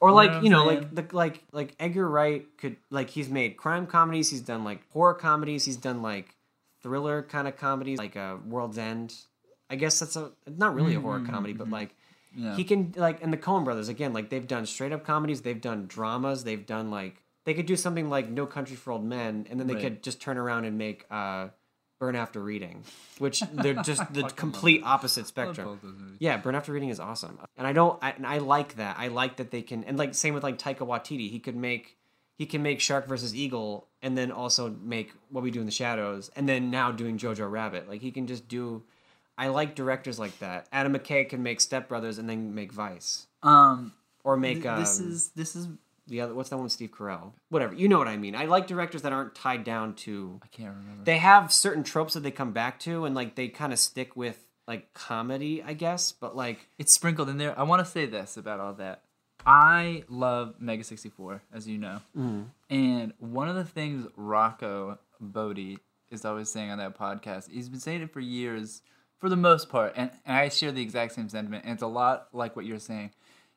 Or like you I'm know like the like like Edgar Wright could like he's made crime comedies. He's done like horror comedies. He's done like thriller kind of comedies, like uh, World's End. I guess that's a not really a horror comedy, but like Mm-hmm, Yeah. he can like and the Coen brothers again like they've done straight up comedies. They've done dramas. They've done like they could do something like No Country for Old Men, and then they Right. could just turn around and make. uh Burn After Reading, which [LAUGHS] they're just the complete opposite spectrum. both those movies. Yeah, Burn After Reading is awesome, and I don't, I, and I like that. I like that they can, and like same with like Taika Waititi, he could make, he can make Shark versus Eagle, and then also make What We Do in the Shadows, and then now doing Jojo Rabbit. Like he can just do. I like directors like that. Adam McKay can make Step Brothers and then make Vice, Um, or make th- this um, is this is the other. What's that one? with Steve Carell. Whatever. You know what I mean. I like directors that aren't tied down to I can't remember. they have certain tropes that they come back to and like they kind of stick with like comedy i guess but like it's sprinkled in there. I want to say this about all that. I love Mega 64, as you know. Mm-hmm. And one of the things Rocco Botte is always saying on that podcast, he's been saying it for years, for the most part, and, and I share the exact same sentiment, and it's a lot like what you're saying.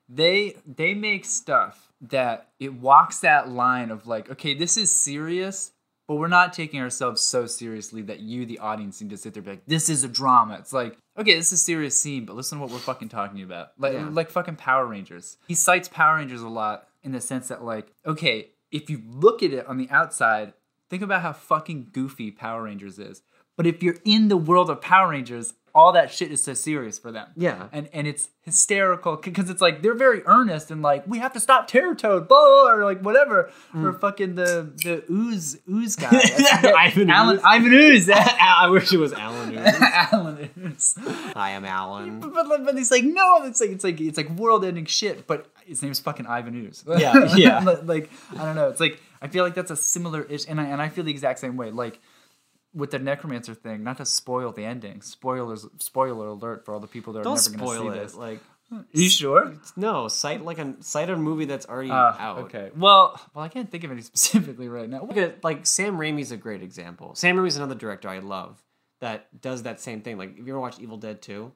They they make stuff that it walks that line of like, okay, this is serious, but we're not taking ourselves so seriously that you, the audience, need to sit there and be like, this is a drama. It's like, okay, this is a serious scene, but listen to what we're fucking talking about. Like, Yeah. like fucking Power Rangers. He cites Power Rangers a lot in the sense that, like, okay, if you look at it on the outside, think about how fucking goofy Power Rangers is. But if you're in the world of Power Rangers, all that shit is so serious for them. Yeah. And and it's hysterical because it's like they're very earnest and like we have to stop Terror Toad, blah, blah, blah, or like whatever. Mm. Or fucking the the ooze ooze guy. [LAUGHS] Ivan Alan Ooze. Ivan Ooze. [LAUGHS] i wish it was alan [LAUGHS] Alan Ooze. i am alan But, but, but he's like, no, it's like it's like it's like world ending shit, but his name's fucking Ivan Ooze. Yeah, yeah. like I don't know. It's like I feel like that's a similar ish and I and I feel the exact same way. Like with the necromancer thing, not to spoil the ending. Spoilers spoiler alert for all the people that are don't never gonna spoil see it this. like Are you sure? no cite like a cite a movie that's already Uh, out okay. Well, well, I can't think of any [LAUGHS] specifically right now. Look at like Sam Raimi's a great example. Sam Raimi's another director I love that does that same thing. Like, have you ever watched Evil Dead 2?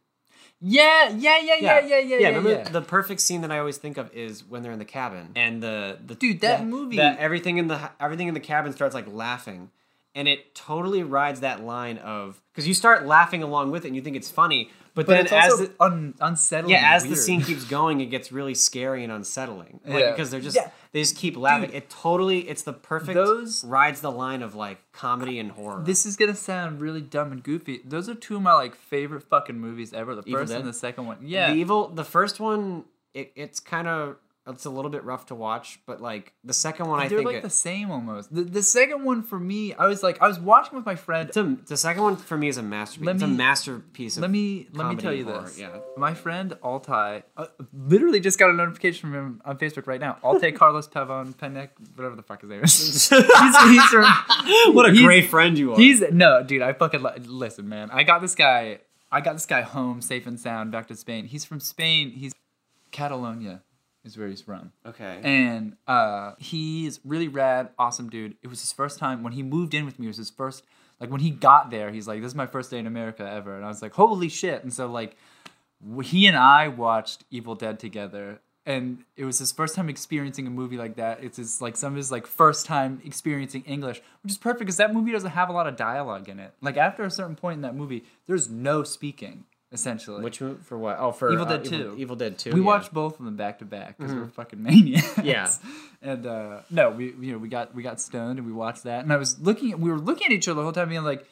Yeah, yeah, yeah, yeah, yeah, yeah, yeah. remember yeah. the perfect scene that I always think of is when they're in the cabin and the the Dude, that the- movie- the- everything in the everything in the cabin starts like laughing, and it totally rides that line of because you start laughing along with it and you think it's funny, but, but then as the, un- unsettling. yeah as the scene keeps [LAUGHS] going, it gets really scary and unsettling. Like Yeah. because they're just Yeah. they just keep laughing. Dude. it totally it's the perfect Those- rides the line of like comedy and horror. This is gonna sound really dumb and goofy. Those are two of my like favorite fucking movies ever. The first and the second one. Yeah. The evil, the first one, it, it's kind of it's a little bit rough to watch, but like the second one, I They're think like it- the same almost. The, the second one for me, I was like, I was watching with my friend. it's a, the second one for me is a masterpiece. Let it's a me- masterpiece. Of Let me let me tell you horror, this. Yeah. My friend Altai uh, literally just got a notification from him on Facebook right now. Altai [LAUGHS] Carlos Pavon Penek, whatever the fuck his name is. [LAUGHS] he's, he's from, what a great friend you are. He's no, dude. I fucking li- listen, man. I got this guy. I got this guy home safe and sound back to Spain. He's from Spain. He's Catalonia is where he's from. okay. And uh, he's really rad, awesome dude. It was his first time when he moved in with me. It was his first, like when he got there, he's like, "This is my first day in America ever," and I was like, "Holy shit!" And so like, he and I watched Evil Dead together, and it was his first time experiencing a movie like that. It's his like some of his like first time experiencing English, which is perfect because that movie doesn't have a lot of dialogue in it. Like after a certain point in that movie, there's no speaking essentially. Which movie for what? Oh, for Evil uh, Dead Evil, 2. Evil Dead Two. We yeah. watched both of them back to back because we're fucking maniacs. Yeah. [LAUGHS] And uh, no, we you know we got we got stoned and we watched that, and I was looking at we were looking at each other the whole time, being like,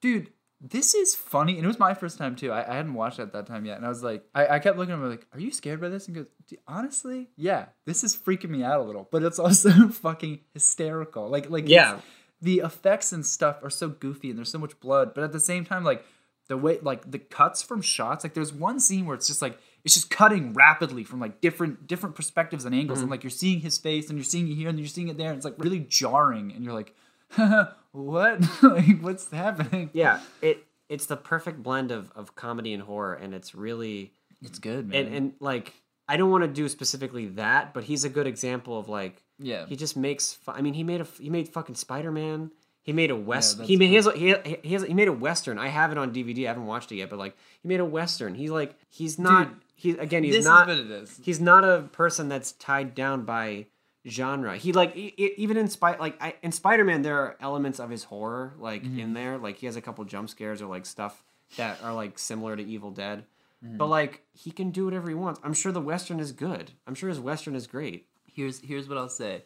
dude. This is funny, and it was my first time too. I, I hadn't watched it at that time yet, and I was like, I, I kept looking at him like, "Are you scared by this?" And goes, "Honestly, yeah, this is freaking me out a little, but it's [LAUGHS] also fucking hysterical. Like, like, Yeah. the effects and stuff are so goofy, and there's so much blood, but at the same time, like, the way like the cuts from shots like there's one scene where it's just like it's just cutting rapidly from like different different perspectives and angles and mm-hmm. like you're seeing his face and you're seeing it here and you're seeing it there and it's like really jarring and you're like [LAUGHS] what [LAUGHS] like what's happening Yeah. [LAUGHS] It it's the perfect blend of of comedy and horror, and it's really it's good man and and like I don't want to do specifically that, but he's a good example of like yeah he just makes. fu- I mean, he made a he made fucking Spider Man. He made a west. that's he made he has, he, he has he made a western. I have it on DVD. I haven't watched it yet, but like he made a western. He's like he's not. Dude, he again. He's this not. is what it is He's not a person that's tied down by genre. He like e- e- even in Spy like I, in Spider Man, there are elements of his horror like Mm-hmm. in there. Like he has a couple jump scares or like stuff that are like similar to Evil Dead. Mm-hmm. But like he can do whatever he wants. I'm sure the western is good. I'm sure his western is great. here's here's what I'll say.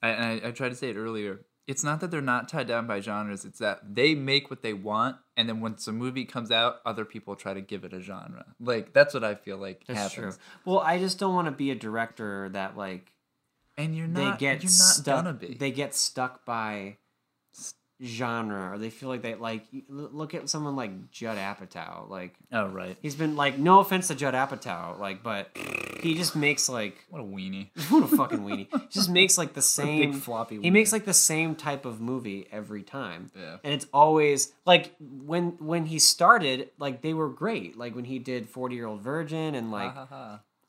I, I, I tried to say it earlier. It's not that they're not tied down by genres. It's that they make what they want, and then once a movie comes out, other people try to give it a genre. Like that's what I feel like That's happens. true. Well, I just don't want to be a director that like And you're they not. get you're not stuck. gonna be. They get stuck by genre, or they feel like they like. Look at someone like Judd Apatow. Like oh right. he's been like, no offense to Judd Apatow, like, but he just makes like What a weenie. [LAUGHS] what a fucking weenie. He just makes like the [LAUGHS] same big floppy He makes like the same type of movie every time. Yeah. And it's always like when when he started, like they were great. Like when he did Forty Year Old Virgin and like Ha,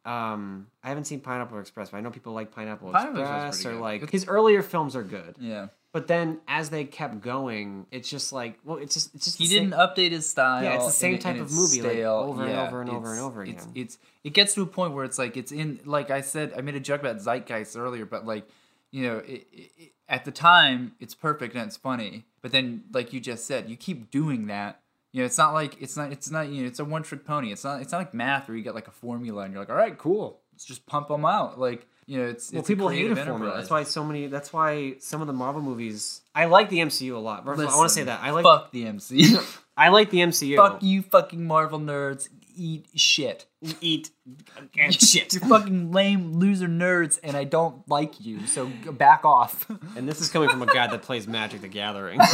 ha, um I haven't seen Pineapple Express, but I know people like Pineapple, Pineapple Express Express or good. like his earlier films are good. Yeah. But then as they kept going, it's just like well, it's just it's just He didn't update his style. Yeah, it's the same and- type and of it's movie, like, stale. over and over and over and over again. it's it gets to a point where it's like it's in like I said I made a joke about Zeitgeist earlier, but like you know it, it- at the time it's perfect and it's funny, but then like you just said, you keep doing that. You know, it's not like it's not it's not you know it's a one trick pony. It's not it's not like math where you get like a formula and you're like, all right, cool, let's just pump them out. Like you know, it's Well, it's people hate a formula. enterprise. That's why so many. That's why some of the Marvel movies. I like the MCU a lot. All, I want to say that I like. fuck the MCU. I like the MCU. fuck you, fucking Marvel nerds. Eat shit. Eat [LAUGHS] and shit. You're fucking lame loser nerds, and I don't like you. So back off. [LAUGHS] And this is coming from a guy that plays Magic the Gathering. [LAUGHS]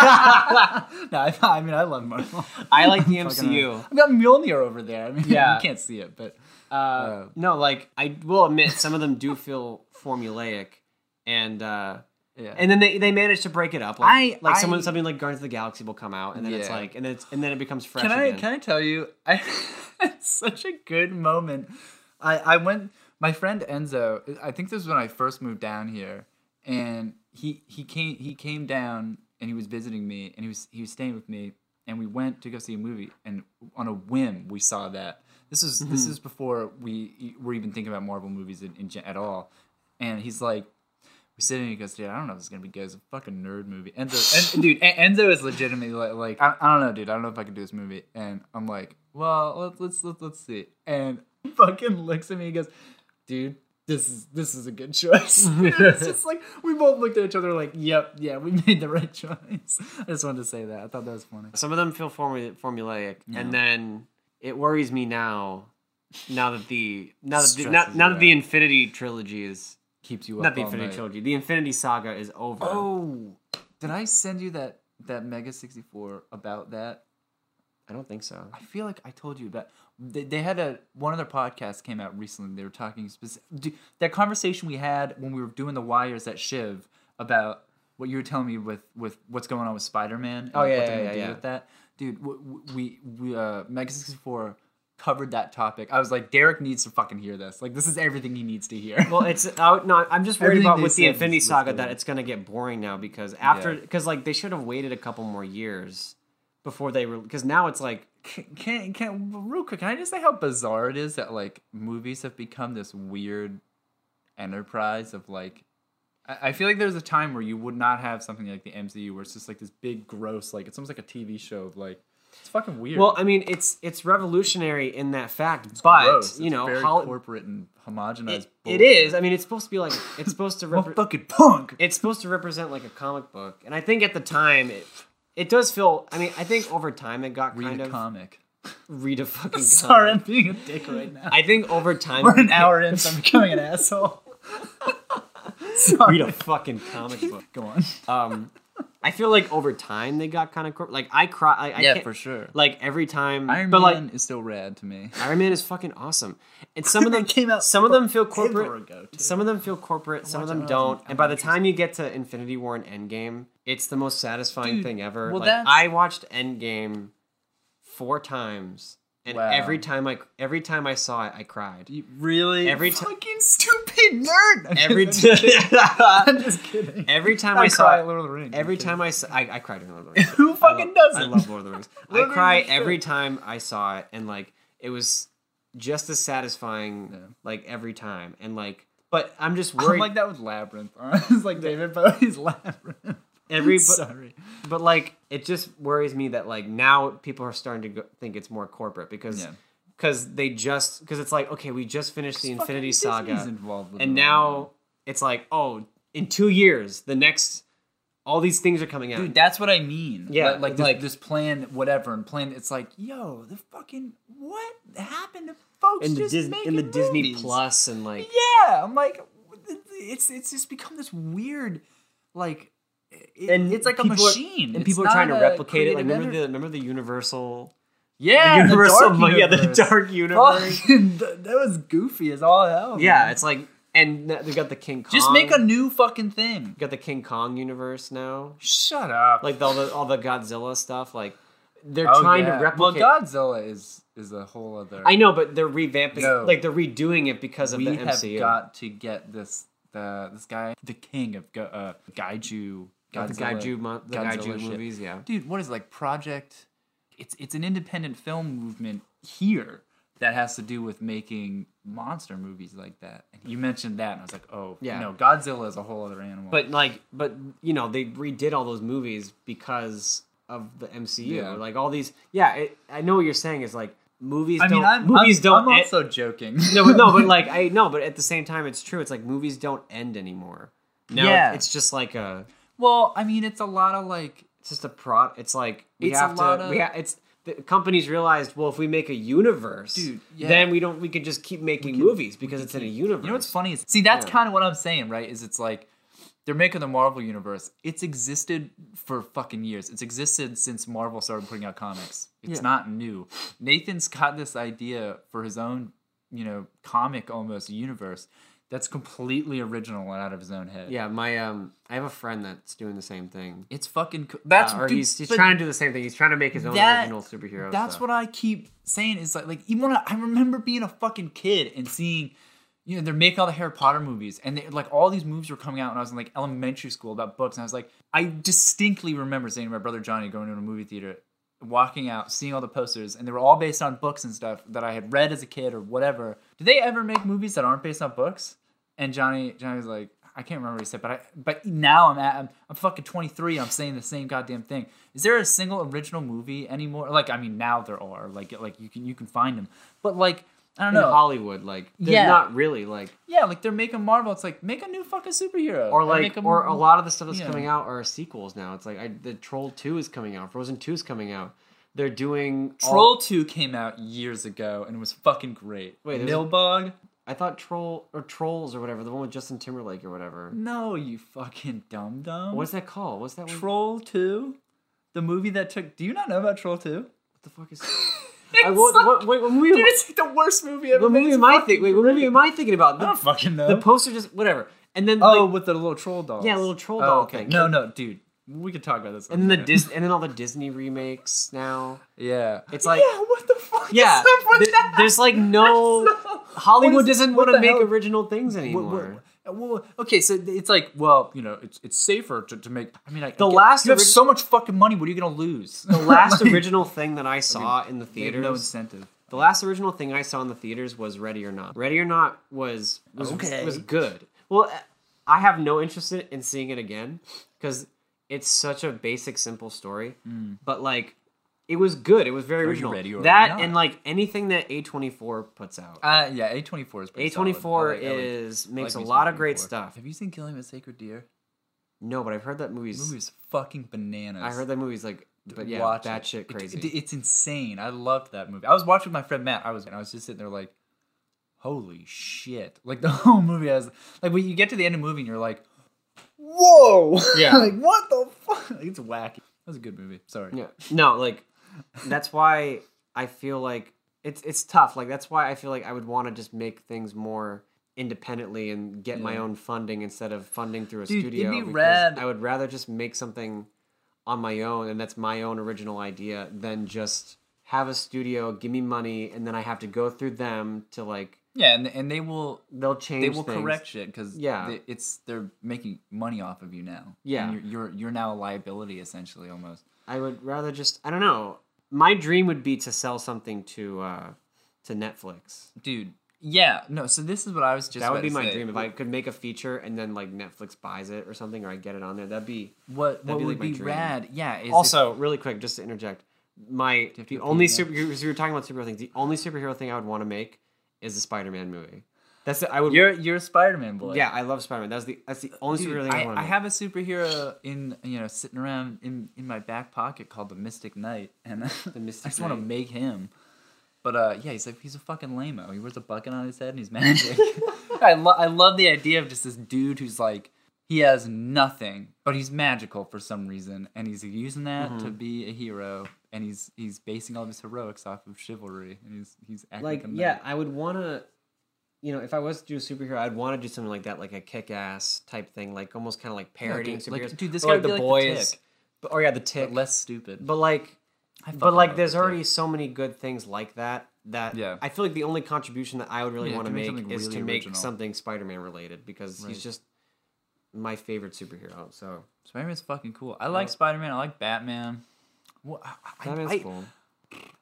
I, I mean I love Marvel. I like the MCU. I've got Mjolnir over there. I mean, Yeah. you can't see it, but Uh, no, like I will admit, some of them do feel formulaic, and uh, yeah. and then they, they manage to break it up. Like, I- like I- someone something like Guardians of the Galaxy will come out, and then it's like, and then it's, and then it becomes fresh can I again. can I tell you? [LAUGHS] I had such a good moment. I I went. My friend Enzo. I think this was when I first moved down here, and he he came he came down and he was visiting me, and he was he was staying with me, and we went to go see a movie, and on a whim we saw that. This is this mm-hmm. is before we were even thinking about Marvel movies in, in, at all, and he's like. We sit and he goes, dude, I don't know if this is gonna be good. It's a fucking nerd movie. Enzo, and, dude, En- Enzo is legitimately like, like I, I don't know, dude. I don't know if I can do this movie. And I'm like, well, let's let's let's, let's see. And fucking looks at me. and goes, dude, this is this is a good choice. [LAUGHS] Mm-hmm. it's just like we both looked at each other like, yep, yeah, we [LAUGHS] made the right choice. I just wanted to say that. I thought that was funny. Some of them feel formu- formulaic, and then it worries me now now that the now that the, now, now that the. Infinity trilogy is Keeps you up not the Infinity night. trilogy, the Infinity Saga is over. Oh, did I send you that that Mega 64 about that? I don't think so. I feel like I told you that they, they had a one of their podcasts came out recently. They were talking specific that conversation we had when we were doing the wires at Shiv about what you were telling me with with what's going on with Spider Man. Oh, yeah, what yeah, yeah, do yeah. with that, dude. We we uh Mega 64 covered that topic. I was like, Derek needs to fucking hear this. Like, this is everything he needs to hear. Well, it's uh, no. I'm just worried about with the Infinity Saga that it's gonna get boring now because after Yeah. because like they should have waited a couple more years before they because now it's like can, can can real quick can i just say how bizarre it is that like movies have become this weird enterprise of like I, feel like there's a time where you would not have something like the mcu where it's just like this big gross like it's almost like a tv show of like it's fucking weird well, I mean, it's it's revolutionary in that fact, but Gross. you It's know, very corporate and homogenized it, it is. I mean, it's supposed to be like it's supposed to repre- fucking punk it's supposed to represent like a comic book, and I think at the time it it does feel. I mean, I think over time it got read kind a of comic read a fucking. [LAUGHS] Comic. sorry i'm being a dick right now I think over time we're an hour in so i'm becoming an asshole [LAUGHS] read a fucking comic book. go on Um, I feel like over time they got kind of cor- like I cry. I, I yeah can't, for sure Like every time, iron but man like is still rad to me Iron Man is fucking awesome, and some of [LAUGHS] them That came out Some of them feel corporate. ago. Some of them feel corporate. Some of them it when don't. And by the time you get to Infinity War and Endgame, it's the most satisfying Dude, thing ever. well, like that's- I watched Endgame four times, and Wow. every time I every time I saw it, I cried. You really? Every ti- fucking stupid nerd. [LAUGHS] Every time. [LAUGHS] I'm just kidding. every time I, I, saw it, Lord of the Rings. Every time I, saw, I I cried in Lord of the [LAUGHS] Rings. Who fucking doesn't? I love Lord of the Rings. I Lord of the cry every shit. time I saw it, and like it was just as satisfying, Yeah. like every time, and like. But I'm just I'm worried. like that with Labyrinth. it's like David Bowie's Labyrinth. Every [LAUGHS] but, Sorry. but like it just worries me that like now people are starting to go, think it's more corporate because Yeah. because they just because it's like okay we just finished the Infinity Saga and now it's like oh in two years the next all these things are coming out Dude, that's what I mean. Yeah, like, like, this, like- this plan, whatever, and plan. It's like, yo, the fucking what happened to folks in the just Dis- making in the Disney Plus and like Yeah, I'm like, it's it's just become this weird, like, it, and it's like a people are- machine, and It's people are trying to replicate it. Like remember the remember the Universal yeah, the Universal the dark yeah the universe. [LAUGHS] Dark Universe. [LAUGHS] Fucking, that was goofy as all hell. Yeah, man. it's like and they got the King Kong. just make a new fucking thing. got the King Kong universe now. Shut up. Like all the all the Godzilla stuff. Like they're Oh, trying yeah. to replicate. Well, Godzilla is is a whole other. I know, but they're revamping. No. Like they're redoing it because of we the have got to get this the this guy the king of uh, Kaiju. Oh, the Godzilla- Kaiju, mo- the Godzilla Kaiju shit. movies. Yeah. dude what is it, like project it's it's an independent film movement here that has to do with making monster movies like that and you mentioned that and i was like oh Yeah. no godzilla is a whole other animal But like, but you know, they redid all those movies because of the MCU. Yeah. Like all these. Yeah, it, I know what you're saying is like movies. i mean don't, i'm movies I'm, don't. I'm end- also joking [LAUGHS] no, but no, but [LAUGHS] like I no, but at the same time, it's true. It's like movies don't end anymore. Now Yeah. it's just like a. well i mean it's a lot of like It's just a prod. It's like we It's have to. of- We ha- it's the companies realized. Well, if we make a universe, Dude, yeah. then we don't. We can just keep making movies because it's in a universe. You know what's funny is see that's Yeah. kind of what I'm saying, right? Is it's like they're making the Marvel universe. It's existed for fucking years. It's existed since Marvel started putting out comics. It's Yeah. not new. Nathan's got this idea for his own, you know, comic almost universe that's completely original and out of his own head. Yeah, my um, I have a friend that's doing the same thing. It's fucking co- that's Uh, or dude, he's he's trying to do the same thing. He's trying to make his own that- original superhero. That's stuff. what I keep saying is like like even when I, I remember being a fucking kid and seeing you know they're making all the Harry Potter movies and they, like all these movies were coming out when I was in like elementary school about books and I was like I distinctly remember saying to my brother Johnny going to a movie theater walking out seeing all the posters and they were all based on books and stuff that I had read as a kid or whatever. Do they ever make movies that aren't based on books? And Johnny Johnny was like I can't remember what he said, but I but now I'm at I'm, I'm fucking 23. I'm saying the same goddamn thing. Is there a single original movie anymore? Like I mean, now there are. Like like you can you can find them, but like I don't in know. Hollywood, like there's Yeah. not really like Yeah, like they're making Marvel. It's like make a new fucking superhero, or like make a or a lot of the stuff that's coming know. out are sequels now. It's like I, the Troll Two is coming out, Frozen Two is coming out. they're doing all- Troll Two came out years ago and it was fucking great. Wait, there's- Nilbog? I thought Troll or Trolls or whatever, the one with Justin Timberlake or whatever. No, you fucking dumb dumb. What's that called? What's that one? Troll Two? The movie that took. Do you not know about Troll Two? what the fuck is? [LAUGHS] I, what, what, wait, what movie? Dude, it's like the worst movie ever. what movie am I thinking? Wait, what movie am I thinking about? I The, don't fucking know. the poster just whatever, and then oh, like, with the little troll dolls. Yeah, little troll Oh, doll okay. thing. No, no, dude. We could talk about this. and then the. Dis- and then all the Disney remakes now. Yeah. It's like- Yeah, what the fuck? Yeah, is up with th- that? there's like [LAUGHS] no No. Hollywood What is- doesn't want to make hell? original things What- anymore. what- well, okay, so it's like, well, you know, it's it's safer to, to make. I mean, I, The I last you have so much fucking money. What are you gonna lose? The last [LAUGHS] Like, original thing that I saw in the theaters. no incentive. The last original thing I saw in the theaters was Ready or Not. Ready or Not was was, Okay. was good. Well, I have no interest in, in seeing it again because it's such a basic, simple story. Mm. But like, it was good. It was very you original. ready or that not? and like anything that A twenty four puts out. Uh, yeah, A twenty four is pretty A twenty four solid. I like- is makes like a lot of great stuff. Have you seen Killing of a Sacred Deer? No, but I've heard that movie's. The movie's fucking bananas. I heard that movie's like, but yeah, Watch that it. shit It- crazy. it- it's insane. I loved that movie. I was watching with my friend Matt. I was, and I was just sitting there like, holy shit! Like [LAUGHS] the whole movie has, like when you get to the end of the movie and you're like, whoa, Yeah. [LAUGHS] like what the fuck? Like, it's wacky. That was a good movie. Sorry. Yeah. No, like that's why I feel like it's it's tough. Like that's why I feel like I would want to just make things more independently and get my own funding instead of funding through a Dude, it'd studio. be because rad. I would rather just make something on my own and that's my own original idea than just have a studio, give me money, and then I have to go through them to like Yeah, and and they will they'll change. they will things. correct shit because Yeah. they, it's they're making money off of you now. Yeah. And you're, you're you're now a liability essentially almost. I would rather just I don't know. My dream would be to sell something to uh to Netflix. Dude, yeah, no. So this is what I was just. that would be my say. dream if I could make a feature and then like Netflix buys it or something or I get it on there. That'd be What That'd what be, would like, my be dream. rad? Yeah. Is also really quick just to interject. My the only super. that? superhero because we were talking about superhero things. The only superhero thing I would want to make is the Spider-Man movie. That's the, I would. you're you're a Spider-Man boy. yeah, I love Spider-Man. That's the that's the only Dude, superhero thing I, I, want I have a superhero in you know sitting around in, in my back pocket called the Mystic Knight, and [LAUGHS] the Mystic I just want to make him. But uh, yeah, he's like he's a fucking lameo. He wears a bucket on his head and he's [LAUGHS] magic. [LAUGHS] I love I love the idea of just this dude who's like he has nothing, but he's magical for some reason, and he's using that Mm-hmm. to be a hero, and he's he's basing all of his heroics off of chivalry, and he's he's acting like a yeah. I would want to. You know, if I was to do a superhero, I'd want to do something like that, like a kick-ass type thing, like almost kind of like parodying dude, like- superheroes. dude, this Or guy like the like the boys. Tick. But, or yeah, the tick. but less stupid. But like, I but like, there's the already Tick. so many good things like that that Yeah. I feel like the only contribution that I would really Yeah, want to make is really to make original. something Spider-Man related because Right. he's just my favorite superhero. So Spider Man's fucking cool. I like Spider Man. I like Batman. Well, I, Batman's I, cool.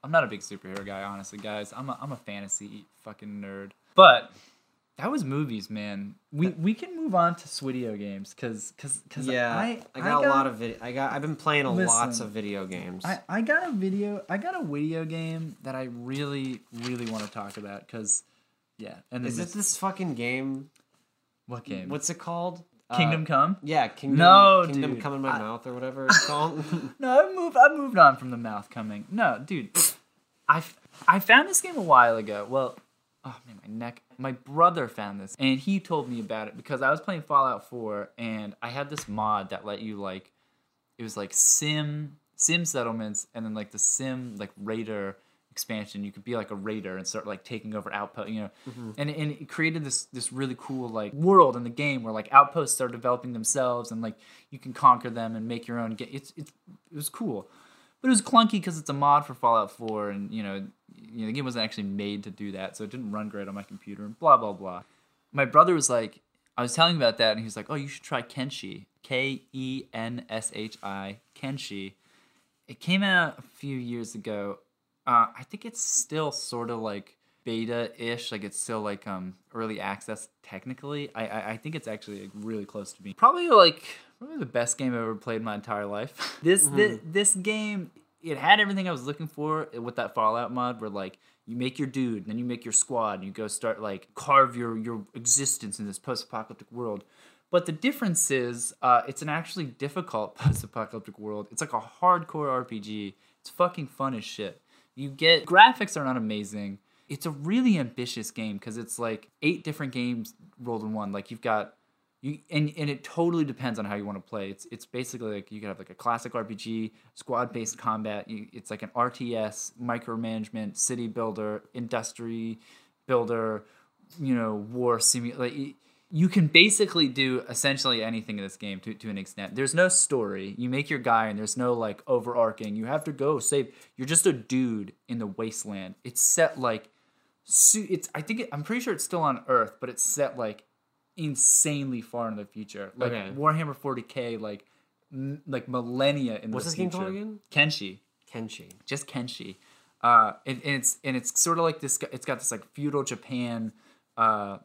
I'm not a big superhero guy, honestly, guys. I'm a, I'm a fantasy fucking nerd. But that was movies, man. We we can move on to video games because because because Yeah, I I, got a lot of video. I got. I've been playing a lots of video games. I, I got a video I got a video game that I really really want to talk about because yeah and Is it this fucking game? what game What's it called? Kingdom Uh, Come Yeah, Kingdom. No, Kingdom dude. come in my I- mouth or whatever [LAUGHS] it's called. [LAUGHS] No, I've moved. I've moved on from the mouth coming. No, dude, I I found this game a while ago. Well, oh man, my neck. My brother found this, and he told me about it because I was playing Fallout 4, and I had this mod that let you like, it was like sim sim settlements, and then like the sim like raider expansion. You could be like a raider and start like taking over outpost, you know, mm-hmm. and and it created this this really cool like world in the game where like outposts are developing themselves, and like you can conquer them and make your own. Ga- it's it's it was cool, but it was clunky because it's a mod for Fallout 4, and you know, you know the game wasn't actually made to do that, so it didn't run great on my computer, and blah blah blah. My brother was like, I was telling him about that, and he was like, "Oh, you should try Kenshi, K E N S H I, Kenshi." It came out a few years ago. Uh, I think it's still sort of like beta-ish, like it's still like um early access technically. I I, I think it's actually really close to being probably like probably the best game I've ever played in my entire life. [LAUGHS] This thi- this game it had everything I was looking for with that Fallout mod, where like you make your dude, and then you make your squad, and you go start like carve your your existence in this post-apocalyptic world. But But the difference is, uh, it's an actually difficult [LAUGHS] post-apocalyptic world. It's like a hardcore RPG. It's fucking fun as shit. You get graphics are not amazing. It's a really ambitious game because it's like eight different games rolled in one. Like you've got you and, and it totally depends on how you want to play. It's it's basically like you can have like a classic RPG, squad based combat. You, it's like an RTS, micromanagement, city builder, industry builder, you know, war simulator. Like, you can basically do essentially anything in this game to, to an extent. There's no story. You make your guy, and there's no like overarching. You have to go save. You're just a dude in the wasteland. It's set like, it's. I think it, I'm pretty sure it's still on Earth, but it's set like insanely far in the future. Like Okay. Warhammer 40k, like m- like millennia in What's the this game called again? Kenshi Kenshi. just Kenshi. Uh, and, and it's and it's sort of like this. It's got this like feudal Japan uh,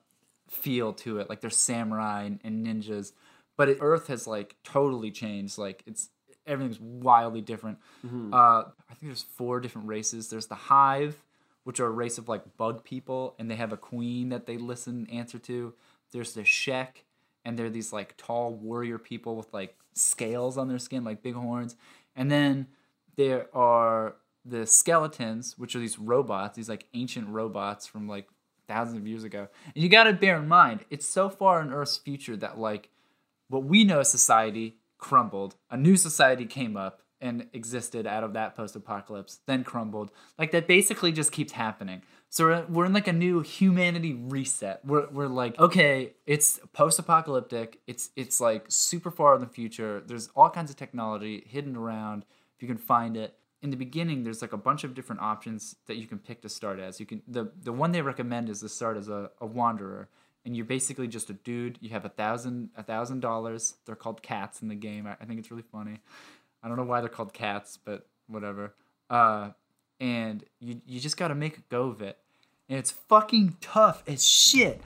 feel to it. Like there's samurai and, and ninjas, but it, Earth has like totally changed. Like it's everything's wildly different. Uh, I think there's four different races. There's the Hive, which are a race of like bug people, and they have a queen that they listen and answer to. There's the Shek, and they're these like tall warrior people with like scales on their skin, like big horns. And then there are the skeletons, which are these robots, these like ancient robots from like thousands of years ago. And you got to bear in mind, it's so far in Earth's future that like what we know as society crumbled. A new society came up and existed out of that post-apocalypse, then crumbled. Like that basically just keeps happening. So we're, we're in like a new humanity reset. We're, we're like, okay, it's post-apocalyptic. It's it's like super far in the future. There's all kinds of technology hidden around if you can find it. In the beginning, there's like a bunch of different options that you can pick to start as. You can the the one they recommend is to start as a, a wanderer and you're basically just a dude. You have a thousand a thousand dollars. They're called cats in the game. I, I think it's really funny. I don't know why they're called cats, but whatever. Uh, and you you just got to make a go of it. And it's fucking tough as shit,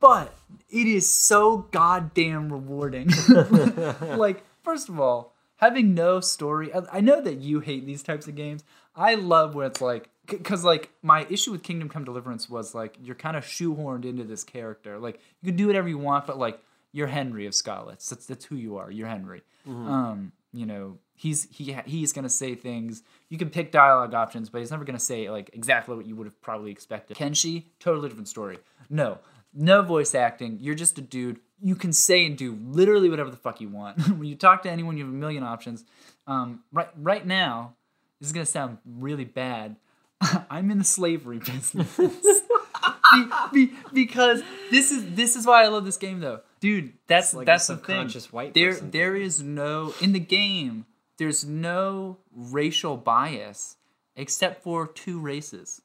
but it is so goddamn rewarding. [LAUGHS] like first of all, having no story. I, I know that you hate these types of games. I love where it's like because like my issue with Kingdom Come Deliverance was like you're kind of shoehorned into this character. Like you can do whatever you want, but like you're Henry of Skalitz. That's that's who you are. You're Henry. Um, you know he's he he's gonna say things. You can pick dialogue options, but he's never gonna say like exactly what you would have probably expected. Kenshi, totally different story. No, no voice acting. You're just a dude. You can say and do literally whatever the fuck you want. [LAUGHS] when you talk to anyone, you have a million options. Um, right right now, this is gonna sound really bad. [LAUGHS] I'm in the slavery [LAUGHS] business. be, be, because this is this is why I love this game though, dude. That's like a that's the thing. white There person there is no in the game. There's no racial bias except for two races.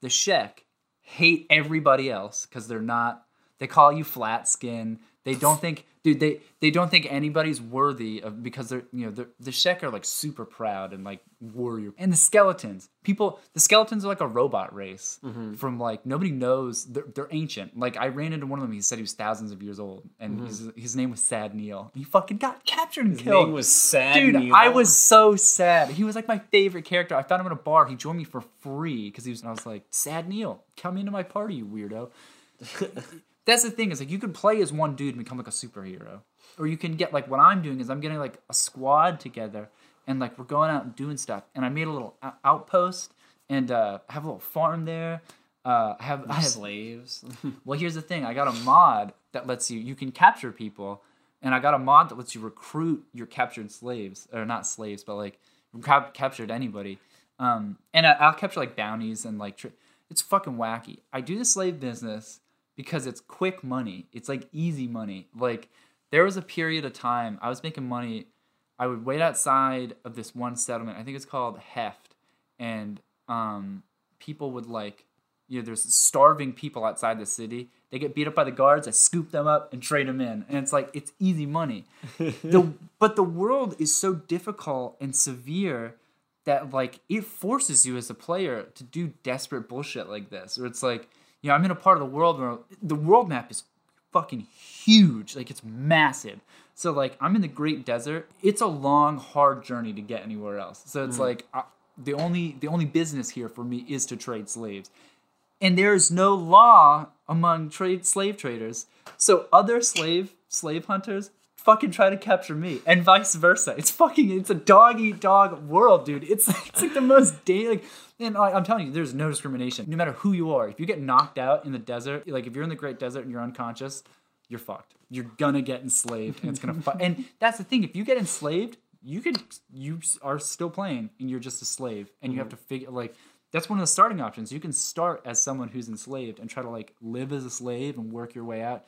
The Shek hate everybody else because they're not. They call you flat skin. They don't think, dude. They they don't think anybody's worthy of because they're you know the the Shek are like super proud and like warrior. And the skeletons, people, the skeletons are like a robot race Mm-hmm. from like nobody knows. They're they're ancient. Like I ran into one of them. He said he was thousands of years old, and his his name was Sad Neil. He fucking got captured and Mm-hmm. His killed. name was Sad Dude, Neil. I was so sad. He was like my favorite character. I found him in a bar. He joined me for free because he was. And I was like, "Sad Neil, come into my party, you weirdo." [LAUGHS] That's the thing is like you could play as one dude and become like a superhero, or you can get like what I'm doing is I'm getting like a squad together and like we're going out and doing stuff. And I made a little outpost and uh, I have a little farm there. Uh, I have I have slaves. [LAUGHS] well, here's the thing. I got a mod that lets you you can capture people, and I got a mod that lets you recruit your captured slaves or not slaves, but like cap- captured anybody. Um, and I, I'll capture like bounties and like tr- it's fucking wacky. I do the slave business because it's quick money. It's like easy money. Like there was a period of time I was making money. I would wait outside of this one settlement. I think it's called Heft, and um, people would like you know, there's starving people outside the city. They get beat up by the guards. I scoop them up and trade them in, and it's like it's easy money. [LAUGHS] the but the world is so difficult and severe that like it forces you as a player to do desperate bullshit like this. Or it's like you know I'm in a part of the world where the world map is fucking huge. Like it's massive. So like I'm in the Great Desert. It's a long, hard journey to get anywhere else. So it's mm. like I, the only the only business here for me is to trade slaves and there is no law among trade slave traders. So other slave slave hunters fucking try to capture me and vice versa. It's fucking it's a dog eat dog world, dude. It's [LAUGHS] it's like the most day like and I, I'm telling you, there's no discrimination. No matter who you are, if you get knocked out in the desert, like if you're in the Great Desert and you're unconscious, you're fucked. You're gonna get enslaved, and it's gonna. Fu- and that's the thing. If you get enslaved, you could you are still playing, and you're just a slave, and you have mm-hmm. to figure like that's one of the starting options. You can start as someone who's enslaved and try to like live as a slave and work your way out.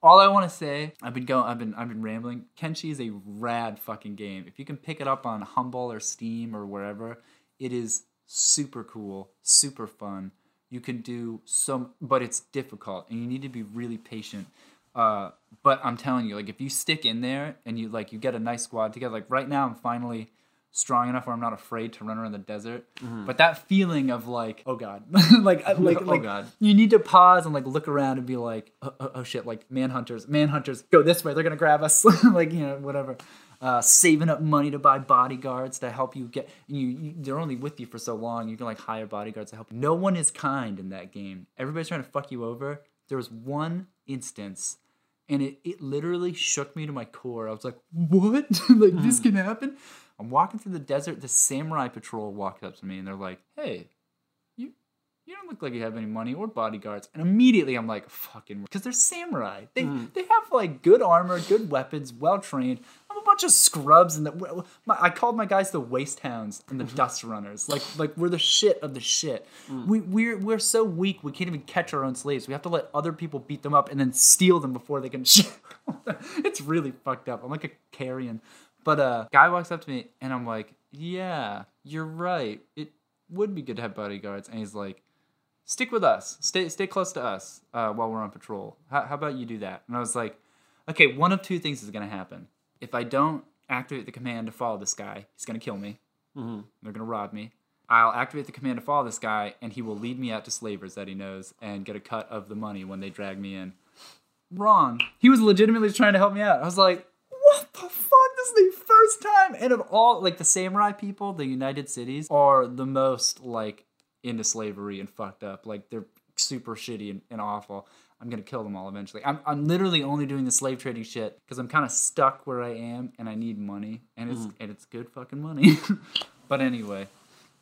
All I want to say, I've been going, I've been, I've been rambling. Kenshi is a rad fucking game. If you can pick it up on Humble or Steam or wherever, it is super cool, super fun. You can do some, but it's difficult, and you need to be really patient. Uh, but I'm telling you, like if you stick in there and you like you get a nice squad together, like right now I'm finally strong enough where I'm not afraid to run around the desert. Mm-hmm. But that feeling of like, oh god, [LAUGHS] like uh, like [LAUGHS] Oh, like God. you need to pause and like look around and be like, oh, oh, oh shit, like manhunters, manhunters, go this way, they're gonna grab us, [LAUGHS] like you know whatever. Uh, saving up money to buy bodyguards to help you get you, you. They're only with you for so long. You can like hire bodyguards to help. you. No one is kind in that game. Everybody's trying to fuck you over. There was one instance and it, it literally shook me to my core. I was like, what? like, this mm. can happen? I'm walking through the desert. The samurai patrol walked up to me and they're like, hey, you you don't look like you have any money or bodyguards. And immediately I'm like, fucking, because they're samurai. They, hmm. they have like good armor, good weapons, well trained. I'm a bunch of scrubs and the, my, I called my guys the waste hounds and the [LAUGHS] dust runners. Like like we're the shit of the shit. Hmm. We we're we're so weak we can't even catch our own slaves. We have to let other people beat them up and then steal them before they can. [LAUGHS] it's really fucked up. I'm like a carrion. But uh, guy walks up to me and I'm like, yeah, you're right. It would be good to have bodyguards. And he's like, stick with us. Stay stay close to us uh, while we're on patrol. How, how about you do that? And I was like, okay, one of two things is gonna happen. If I don't activate the command to follow this guy, he's gonna kill me. They're gonna rob me. I'll activate the command to follow this guy, and he will lead me out to slavers that he knows and get a cut of the money when they drag me in. Wrong. He was legitimately trying to help me out. I was like, what the fuck? Is the first time. And of all, like the samurai people, the United Cities are the most like into slavery and fucked up. Like they're super shitty and, and awful. I'm gonna kill them all eventually. I'm, I'm literally only doing the slave trading shit because I'm kind of stuck where I am and I need money and it's mm. and it's good fucking money. [LAUGHS] but anyway,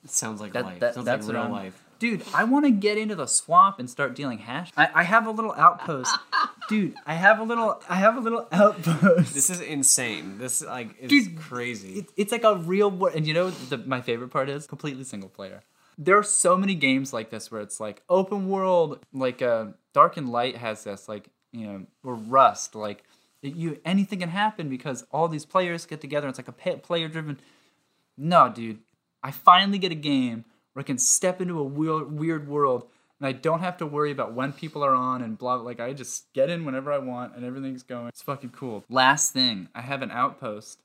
It sounds like that, life. that- sounds that's like real life. Dude, I want to get into the swamp and start dealing hash. I, I have a little outpost. [LAUGHS] Dude, I have a little I have a little [LAUGHS] outpost. This is insane. This like is Dude, crazy. It, it's like a real wor- and you know the, my favorite part is completely single player. There are so many games like this where it's like open world, like uh, Dark and Light has this, like you know, or Rust, like you anything can happen because all these players get together. It's like a player driven. No, dude, I finally get a game where I can step into a weird, weird world and I don't have to worry about when people are on and blah. Like I just get in whenever I want and everything's going. It's fucking cool. Last thing, I have an outpost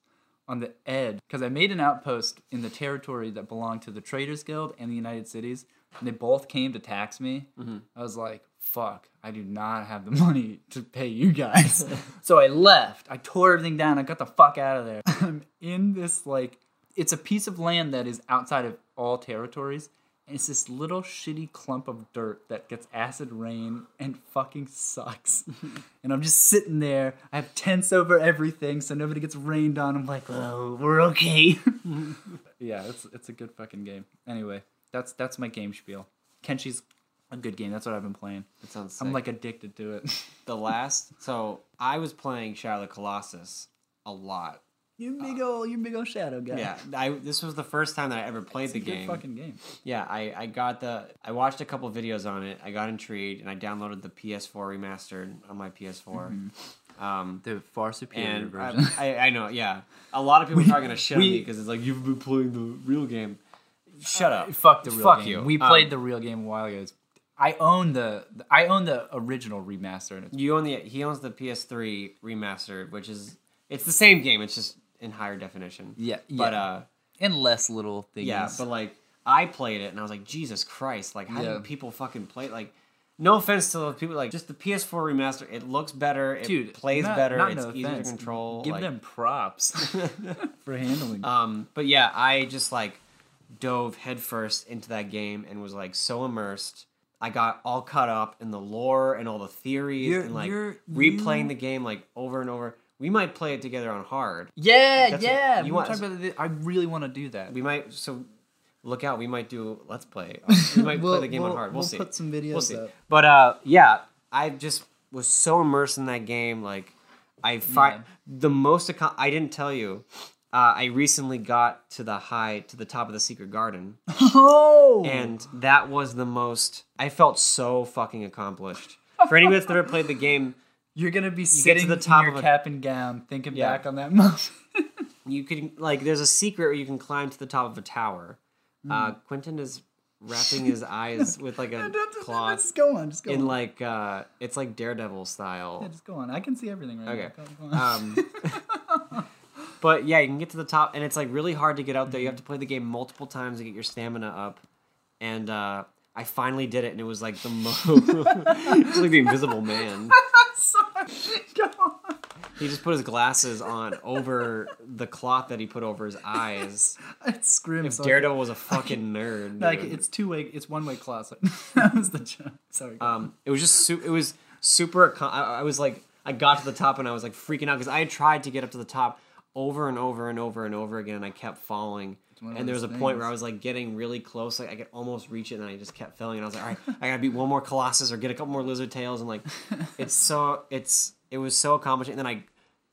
on the edge because I made an outpost in the territory that belonged to the Traders Guild and the United Cities, and they both came to tax me. Mm-hmm. I was like, "Fuck, I do not have the [LAUGHS] money to pay you guys." [LAUGHS] so I left. I tore everything down. I got the fuck out of there. [LAUGHS] I'm in this like, it's a piece of land that is outside of all territories. And it's this little shitty clump of dirt that gets acid rain and fucking sucks. [LAUGHS] and I'm just sitting there. I have tents over everything so nobody gets rained on. I'm like, oh, we're okay. [LAUGHS] yeah, it's it's a good fucking game. Anyway, that's that's my game spiel. Kenshi's a good game. That's what I've been playing. It sounds. I'm like addicted to it. the last. So I was playing Shadow of the Colossus a lot. You big ol' you big old shadow guy. Yeah, I this was the first time that I ever played it's the a good game. fucking game. Yeah, I, I got the I watched a couple videos on it. I got intrigued and I downloaded the PS4 remastered on my PS4. Um, The far superior and I, version. I, I know, yeah. A lot of people are probably gonna shit on we- me because it's like you've been playing the real game. Shut up. Fuck the real Fuck game. you. We Um, played the real game a while ago. It's- I own the I own the original remaster. And it's, You own the he owns the PS3 remastered, which is it's the same game. It's just in higher definition. yeah, But uh, and less little things. yeah, but like I played it and I was like, Jesus Christ! Like, how Yeah. do people fucking play? Like, no offense to the people, like just the PS4 remaster. It looks better. It dude, plays not- better. not it's no easier offense. to control. Give like- them props [LAUGHS] for handling. Um, but yeah, I just like dove headfirst into that game and was like so immersed. I got all caught up in the lore and all the theories You're- and like replaying you- the game like over and over. We might play it together on hard. Yeah, That's yeah. you want- talk about it. I really want to do that. We might so look out. We might do let's play. We might [LAUGHS] play the game on hard. We'll, see. put some videos We'll see. up. But uh, yeah, I just was so immersed in that game. Like, I fi- Yeah. the most. Aco- I didn't tell you. Uh, I recently got to the high to the top of the secret garden, [LAUGHS] Oh, and that was the most. I felt so fucking accomplished. For anyone that's never played the game, you're gonna be get to sitting the top of a- cap and gown, thinking Yeah. back on that [LAUGHS] moment. you can like. There's a secret where you can climb to the top of a tower. Uh, Quentin is wrapping his [LAUGHS] eyes with like a cloth Just go on. Just go in on. like uh, it's like Daredevil style. yeah, just go on. I can see everything right Okay. now. Go on. Um, [LAUGHS] but yeah, you can get to the top, and it's like really hard to get out there. You have to play the game multiple times to get your stamina up. And uh, I finally did it, and it was like the most. it's like the Invisible Man. He just put his glasses on over the cloth that he put over his eyes. It's scrim. If so Daredevil was a fucking nerd, like dude. it's two way. It's one way closet. [LAUGHS] that was the joke. Sorry. um, it was just su- it was super. I, I was like, I got to the top, and I was like freaking out because I had tried to get up to the top over and over and over and over again, and I kept falling. And there was a point where. I was like getting really close, like I could almost reach it, and I just kept failing. And I was like, all right, I gotta beat one more Colossus or get a couple more Lizard Tails, and like, [LAUGHS] it's so it's it was so accomplishing. And then I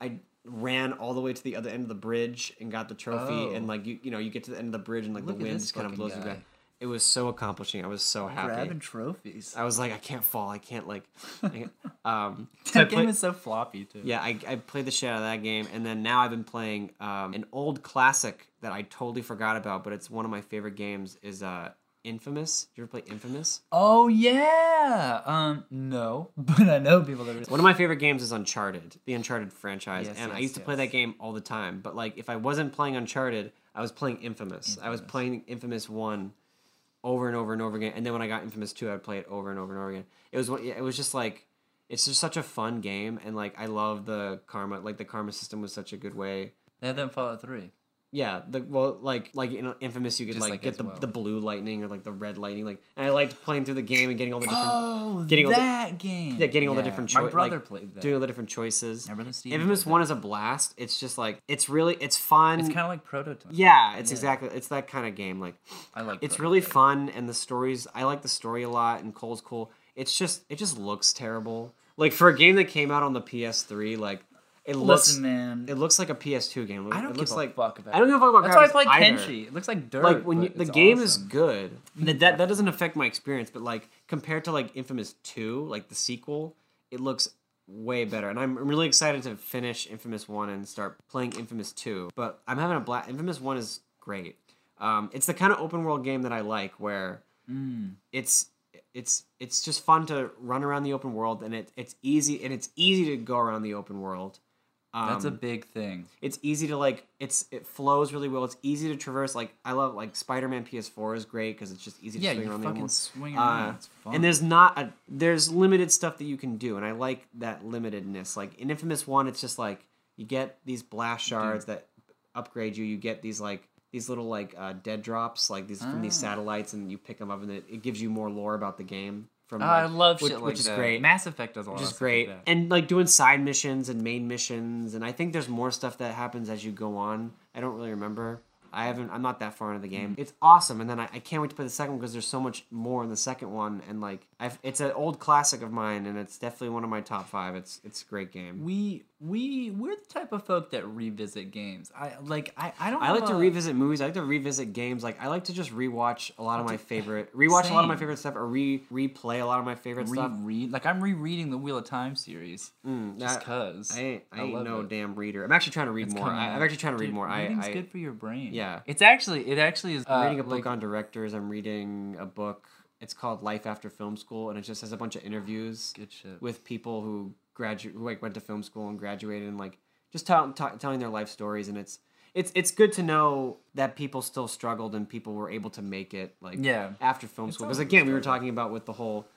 I ran all the way to the other end of the bridge and got the trophy, Oh. and like you you know you get to the end of the bridge and like Look the wind just kind of fucking blows you back. It was so accomplishing. I was so happy. Grabbing trophies. I was like, I can't fall. I can't like. I can't- [LAUGHS] um, so I that game played- is so floppy too. yeah, I, I played the shit out of that game, and then now I've been playing um, an old classic that I totally forgot about, but it's one of my favorite games. Is uh, Infamous? Did you ever play Infamous? Oh yeah. Um. No, [LAUGHS] but I know people that are. One of my favorite games is Uncharted, the Uncharted franchise, Yes, and I yes, used to play that game all the time. But like, if I wasn't playing Uncharted, I was playing Infamous. I was playing Infamous One over and over and over again, and then when I got Infamous Two, I'd play it over and over and over again. It was it was just like it's just such a fun game, and like I love the karma. Like the karma system was such a good way. They had them Fallout Three. Yeah, the well, like like in Infamous, you could Just like, like get the, well. the blue lightning or like the red lightning, like. And I liked playing through the game and getting all the different, Oh, getting all the- that game. yeah, getting all the different choices. My brother like, played that. doing all the different choices. My brother Steve. Infamous One is a blast. It's just like it's really it's fun. It's kind of like Prototype. yeah, it's Yeah. exactly it's that kind of game. Like I like. it's Prototype. really fun and the stories. I like the story a lot and Cole's cool. It's just it just looks terrible. Like for a game that came out on the PS3, like it looks Listen, man. it looks like a PS2 game. I don't it give looks a like fuck about. I don't give a fuck about That's why I played either. Kenshi. It looks like dirt. Like when you, the game is good, that, that that doesn't affect my experience. But like compared to like Infamous Two, like the sequel, it looks way better. And I'm really excited to finish Infamous One and start playing Infamous Two. But I'm having a blast. Infamous One is great. Um, it's the kind of open world game that I like, where Mm. it's it's it's just fun to run around the open world, and it it's easy and it's easy to go around the open world. Um, That's a big thing. it's easy to like it's it flows really well it's easy to traverse like i love like spider-man ps4 is great because it's just easy to Yeah, swing you around the fucking swing Uh, around. it's fun. and there's not a there's limited stuff that you can do and i like that limitedness like in infamous one it's just like you get these blast shards that upgrade you you get these like these little like uh, dead drops like these from these Ah. satellites and you pick them up and it, it gives you more lore about the game from Oh, I love which, shit like which is that. great. Mass Effect does a lot which of is stuff like great that. and like doing side missions and main missions and i think there's more stuff that happens as you go on. I don't really remember. I haven't i'm not that far into the game. Mm. it's awesome and then I, I can't wait to play the second one because there's so much more in the second one and like I've, it's an old classic of mine and it's definitely one of my top five. It's it's a great game. We we we're the type of folk that revisit games. I like I I don't. I like to a- revisit movies. I like to revisit games. Like I like to just rewatch a lot of my favorite, rewatch a lot of my favorite stuff, or re replay a lot of my favorite stuff. reread. Like I'm rereading the Wheel of Time series Mm, just cause. I ain't, I ain't love no it. damn reader. I'm actually trying to read It's more. I, I'm actually trying to read Dude, more. I, Reading's I good for your brain. Yeah. it's actually it actually is. I'm uh, reading a book like- on directors. I'm reading a book. It's called Life After Film School, and it just has a bunch of interviews good shit. with people who graduate, who like went to film school and graduated, and like just tell, ta- telling their life stories. And it's it's it's good to know that people still struggled and people were able to make it. Like Yeah. after film It's school, because again, we were talking about with the whole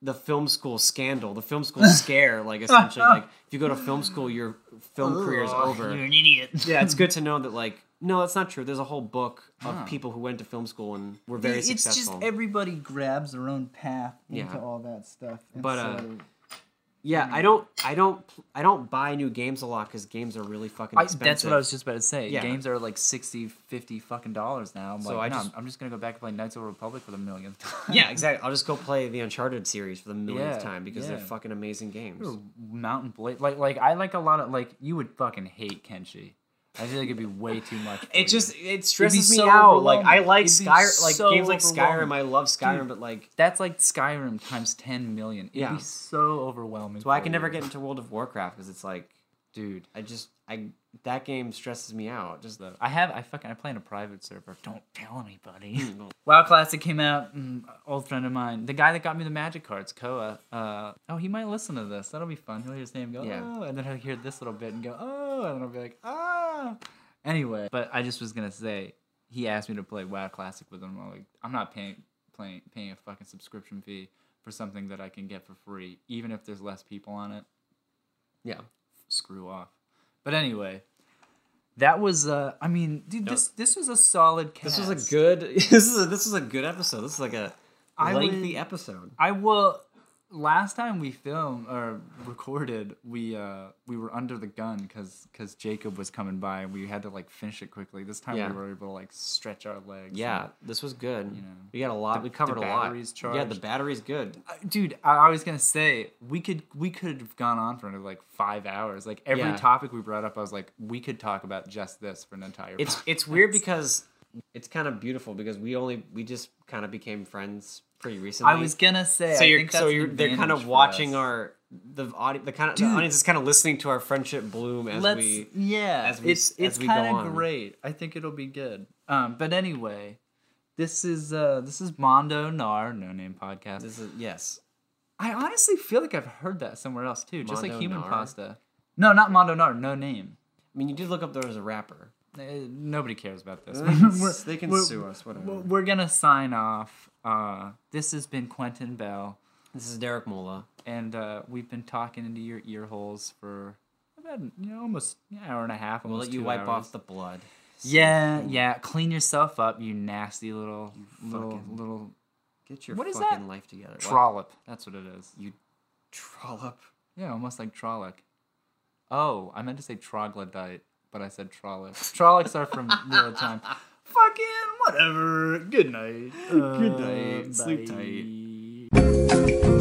the film school scandal, the film school scare. Like essentially, like [LAUGHS] if you go to film school, your film career is over. You're an idiot. yeah, it's good to [LAUGHS] know that like No, that's not true. There's a whole book of Ah. people who went to film school and were very it's successful. It's just everybody grabs their own path into Yeah. all that stuff. And But, uh, so- yeah, I don't, I don't, I don't buy new games a lot because games are really fucking I, expensive. that's what I was just about to say. Yeah. Games are like 60, 50 fucking dollars now. I'm So like, I no, just- I'm just gonna go back and play Knights of the Republic for the millionth time. Yeah, [LAUGHS] exactly. I'll just go play the Uncharted series for the millionth Yeah, time because they're fucking amazing games. Mount & Blade, like like I like a lot of like you would fucking hate Kenshi. I feel like it'd be way too much. It you. just it stresses me so out. Like I like It'd Skyrim, like so games like Skyrim. I love Skyrim, Dude. but like that's like Skyrim times ten million. It'd Yeah. be so overwhelming. that's why I can never get into World of Warcraft because it's like dude. I just I that game stresses me out. Just the I have I fucking I play in a private server. Don't tell anybody. WoW Classic came out. Mm, old friend of mine, the guy that got me the magic cards, Koa. Uh, oh, he might listen to this. That'll be fun. He'll hear his name go, Yeah. oh, and then he'll hear this little bit and go, oh, and then I'll be like, ah. Anyway, but I just was gonna say, he asked me to play WoW Classic with him. I'm like, I'm not paying playing paying a fucking subscription fee for something that I can get for free, even if there's less people on it. yeah. Screw off. But anyway. That was, uh, I mean, dude, this this was a solid cast. This was a good. [LAUGHS] This is a, this was a good episode. This is like a I lengthy would- episode. I will. Last time we filmed or recorded, we uh we were under the gun because because Jacob was coming by and we had to like finish it quickly. This time Yeah. we were able to like stretch our legs. Yeah, this was good. You know, we got a lot. the- we covered a lot. battery's Yeah, the charged. battery's good. Uh, dude. I, I was gonna say we could we could have gone on for another like five hours. Like every Yeah. topic we brought up, I was like, we could talk about just this for an entire. It's podcast. [LAUGHS] it's weird because it's kind of beautiful because we only we just kind of became friends pretty recently. I was gonna say. so I you're think so that's you're they're kind of watching us. our the audience the kind of the audience is kind of listening to our friendship bloom as Let's we yeah, as we- it's as it's kind of great. I think it'll be good. Um, but anyway, this is uh this is Mondo Nar, no name podcast. this is yes I honestly feel like I've heard that somewhere else too, just like human Nar? pasta. No, not Mondo Nar, no name. I mean you did look up there as a rapper. Uh, nobody cares about this. they can [LAUGHS] we're- sue us whatever. We're- We're gonna sign off. Uh, this has been Quentin Bell, This is Derek Mola. and uh, we've been talking into your ear holes for about you know almost an hour and a half. We'll let you wipe hours. off the blood. Yeah, yeah. Clean yourself up, you nasty little little little Get your What is fucking that? life together. What? trollop. That's what it is. You trollop. Yeah, almost like trolloc. Oh, I meant to say troglodyte, but I said trolloc. [LAUGHS] Trollocs are from real time. [LAUGHS] Fucking whatever. Good night. Good night. Uh, Sleep tight.